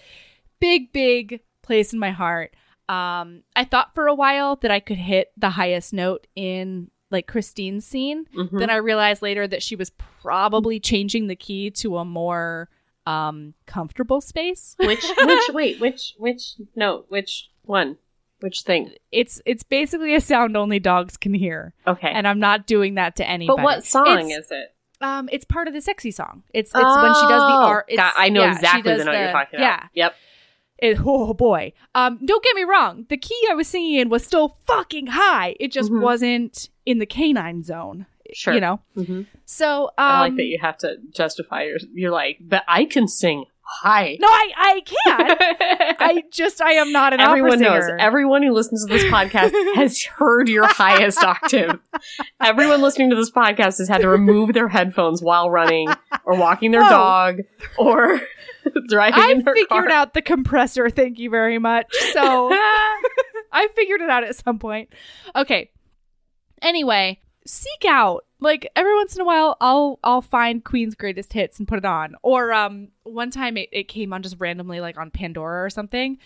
S1: big, big place in my heart. Um, I thought for a while that I could hit the highest note in like Christine's scene.
S2: Mhm.
S1: Then I realized later that she was probably changing the key to a more um comfortable space.
S2: which which wait which which no which one? Which thing?
S1: It's it's basically a sound only dogs can hear.
S2: Okay.
S1: And i'm not doing that to anybody
S2: but what song
S1: it's,
S2: is it?
S1: um it's part of the sexy song. It's it's when she does the
S2: Oh,
S1: art it's,
S2: God, i know
S1: yeah,
S2: exactly the note you're talking about.
S1: yeah.
S2: Yep.
S1: It, oh boy. Um don't get me wrong. The key i was singing in was still fucking high. It just
S2: Mhm.
S1: wasn't in the canine zone
S2: sure
S1: you know
S2: Mhm.
S1: so um
S2: i like that you have to justify your you're like but i can sing high
S1: no i i can't i just i am not an
S2: everyone
S1: opera
S2: knows
S1: singer.
S2: everyone who listens to this podcast has heard your highest octave everyone listening to this podcast has had to remove their headphones while running or walking their
S1: No.
S2: dog or driving
S1: I
S2: in their
S1: figured
S2: car
S1: out the compressor. Thank you very much. So I figured it out at some point. Okay. Anyway, seek out like every once in a while I'll I'll find Queen's greatest hits and put it on. Or um one time it, it came on just randomly like on Pandora or something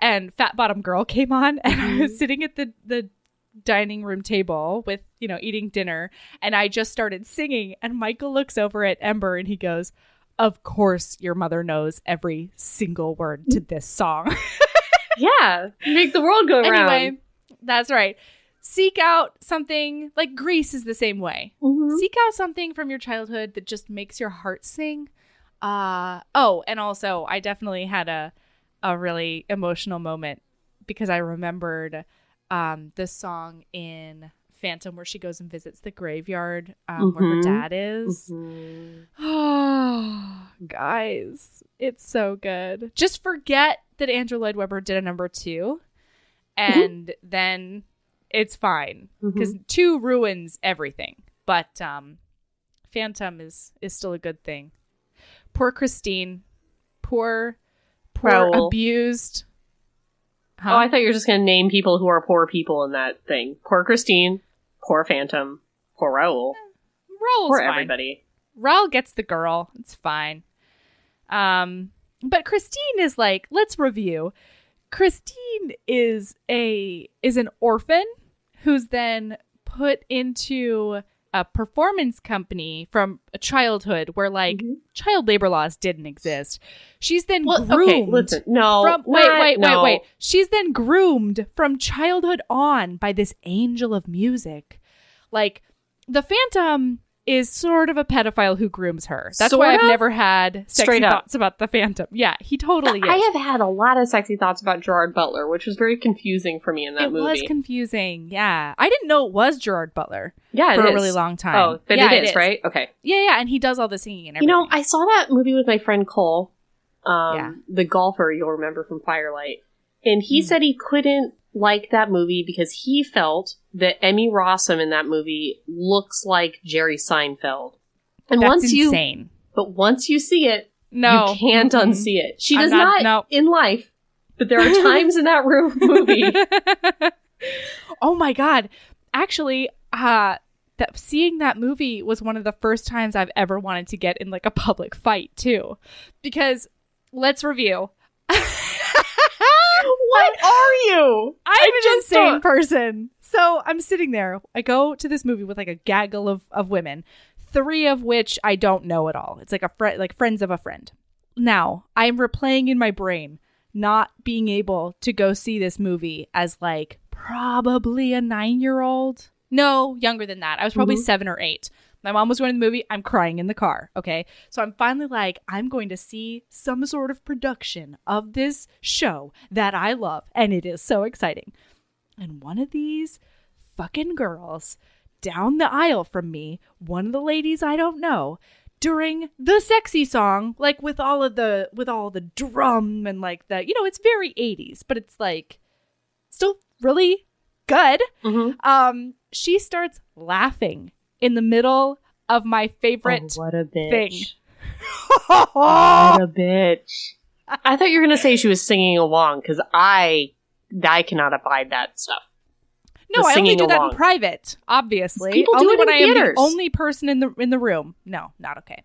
S1: and Fat Bottom Girl came on and I was sitting at the the dining room table with, you know, eating dinner and I just started singing and Michael looks over at Ember and he goes, "Of course your mother knows every single word to this song."
S2: yeah make the world go around
S1: anyway, that's right. Seek out something like Grease is the same way.
S2: Mhm.
S1: Seek out something from your childhood that just makes your heart sing. Uh oh, and also I definitely had a a really emotional moment because I remembered um the song in Phantom where she goes and visits the graveyard um, where her
S2: Mhm.
S1: dad is.
S2: Mhm.
S1: Oh, guys, it's so good. Just forget that Andrew Lloyd Webber did a number two, and then it's fine because two ruins everything. But um, Phantom is is still a good thing. Poor Christine, poor, poor
S2: Raoul.
S1: abused. Huh?
S2: Oh, I thought you were just going to name people who are poor people in that thing. Poor Christine, poor Phantom, poor Raoul,
S1: Raoul's
S2: poor
S1: fine.
S2: everybody.
S1: Raoul gets the girl. It's fine. Um, but Christine is like, let's review. Christine is a is an orphan who's then put into a performance company from a childhood where like
S2: Mhm.
S1: child labor laws didn't exist. She's then
S2: Well,
S1: groomed
S2: okay, listen, no,
S1: from wait, wait,
S2: no.
S1: wait, wait. She's then groomed from childhood on by this angel of music. Like the Phantom is sort of a pedophile who grooms her. That's
S2: Sort
S1: why I've
S2: of?
S1: never had sexy
S2: Straight up.
S1: thoughts about the Phantom. Yeah, he totally is.
S2: I have had a lot of sexy thoughts about Gerard Butler, which was very confusing for me in that
S1: it
S2: movie.
S1: It was confusing. Yeah, I didn't know it was Gerard Butler
S2: yeah,
S1: for a really long time.
S2: Oh, but
S1: yeah,
S2: it is, right? Okay.
S1: Yeah, yeah, and he does all the singing and everything.
S2: You know, I saw that movie with my friend Cole, um,
S1: Yeah.
S2: the golfer you'll remember from Firelight, and he
S1: Hmm.
S2: said he couldn't like that movie because he felt that Emmy Rossum in that movie looks like Jerry Seinfeld. And
S1: That's
S2: once you,
S1: insane.
S2: but once you see it,
S1: No,
S2: you can't
S1: Mm-mm.
S2: unsee it. She
S1: I'm
S2: does
S1: not-
S2: not,
S1: no.
S2: in life, but there are times in that room movie.
S1: oh my god! Actually, uh, that seeing that movie was one of the first times I've ever wanted to get in like a public fight too, because let's review.
S2: what are you?
S1: I'm
S2: I
S1: an
S2: just
S1: insane
S2: saw-
S1: person. So I'm sitting there. I go to this movie with like a gaggle of, of women, three of which I don't know at all. It's like a friend, like friends of a friend. Now I'm replaying in my brain not being able to go see this movie as like probably a nine year old. No, younger than that. I was probably
S2: Mhm.
S1: seven or eight. My mom was going to the movie. I'm crying in the car. Okay. So I'm finally like, I'm going to see some sort of production of this show that I love. And it is so exciting. And one of these fucking girls down the aisle from me, one of the ladies I don't know, during the sexy song, like with all of the with all the drum and like the you know, it's very 80s, but it's like still really good.
S2: Mhm.
S1: Um, she starts laughing in the middle of my favorite
S2: Oh, what a bitch.
S1: thing.
S2: What a bitch. I thought you were going to say she was singing along because I, I cannot abide that stuff.
S1: No, I only do that in private, obviously.
S2: People do
S1: only
S2: it
S1: when
S2: in
S1: I am the
S2: theaters.
S1: only person in the in the room. No, not okay.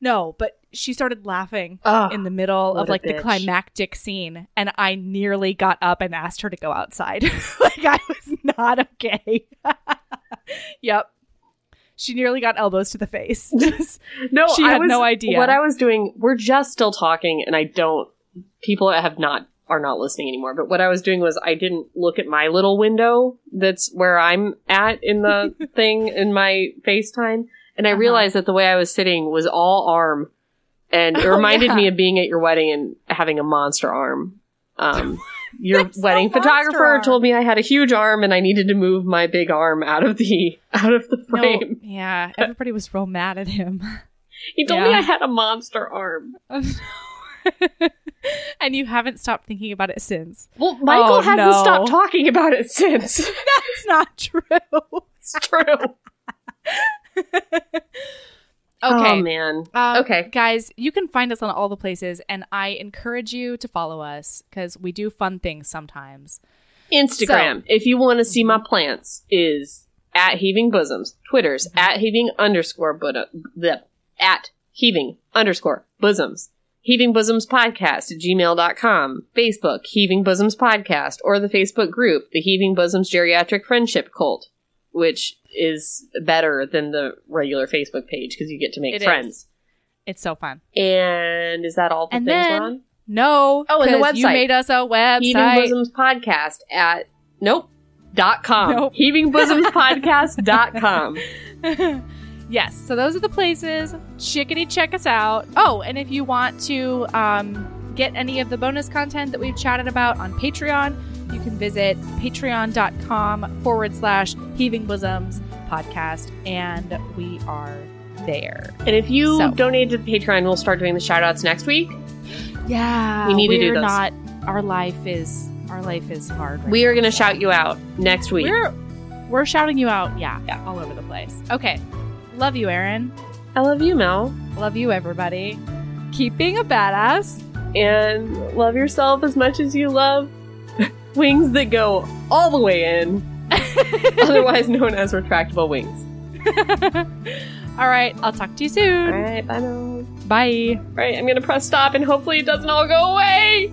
S1: No, but she started laughing
S2: Ugh,
S1: in the middle of like the climactic scene, and I nearly got up and asked her to go outside. like I was not okay. yep. She nearly got elbows to the face.
S2: No,
S1: she
S2: I
S1: had
S2: was-
S1: no idea.
S2: What I was doing, we're just still talking, and I don't. People have not are not listening anymore. But what I was doing was I didn't look at my little window. That's where I'm at in the thing in my FaceTime, and I
S1: Uh-huh.
S2: realized that the way I was sitting was all arm, and it
S1: Oh,
S2: reminded
S1: yeah.
S2: me of being at your wedding and having a monster arm. Um, your wedding photographer
S1: arm.
S2: told me I had a huge arm and I needed to move my big arm out of the out of the
S1: no,
S2: frame.
S1: yeah, everybody was real mad at him.
S2: He told me I had a monster arm.
S1: and you haven't stopped thinking about it since.
S2: Well, Michael
S1: Oh,
S2: hasn't
S1: no.
S2: stopped talking about it since.
S1: That's not true.
S2: it's true.
S1: Okay.
S2: Oh man.
S1: Um,
S2: Okay.
S1: Guys, you can find us on all the places, and I encourage you to follow us because we do fun things sometimes.
S2: Instagram, if you want to see my plants, is at heaving bosoms. Twitter's at heaving underscore but the at heaving underscore bosoms. Heaving Bosoms Podcast at gmail.com. Facebook, Heaving Bosoms Podcast, or the Facebook group, the Heaving Bosoms Geriatric Friendship Cult, which is better than the regular Facebook page because you get to make
S1: It
S2: friends.
S1: is. It's so fun.
S2: And is that all the
S1: And
S2: things
S1: then-
S2: we're on?
S1: No.
S2: Oh, and the
S1: 'cause You made us a website.
S2: Heaving
S1: website.
S2: Bosoms Podcast at nope dot com.
S1: Nope.
S2: Heaving Bosoms Podcast dot com.
S1: yes. So those are the places. Chickadee, check us out. Oh, and if you want to um, get any of the bonus content that we've chatted about on Patreon,
S3: you can visit patreon.com forward slash heaving bosoms podcast, and we are there.
S2: And if you
S3: So.
S2: donate to Patreon, we'll start doing the shout outs next week.
S3: Yeah,
S2: We need to do those.
S3: not. Our life is our life is hard. Right
S2: We are going to
S3: so-
S2: shout you out next week.
S3: We're we're shouting you out. Yeah,
S2: Yeah.
S3: all over the place. Okay, love you, Erin.
S2: I love you, Mel.
S3: Love you, everybody. Keep being a badass.
S2: And love yourself as much as you love wings that go all the way in, otherwise known as retractable wings.
S3: all right, I'll talk to you soon.
S2: right, bye now.
S3: Bye.
S2: All right, I'm going to press stop and hopefully it doesn't all go away.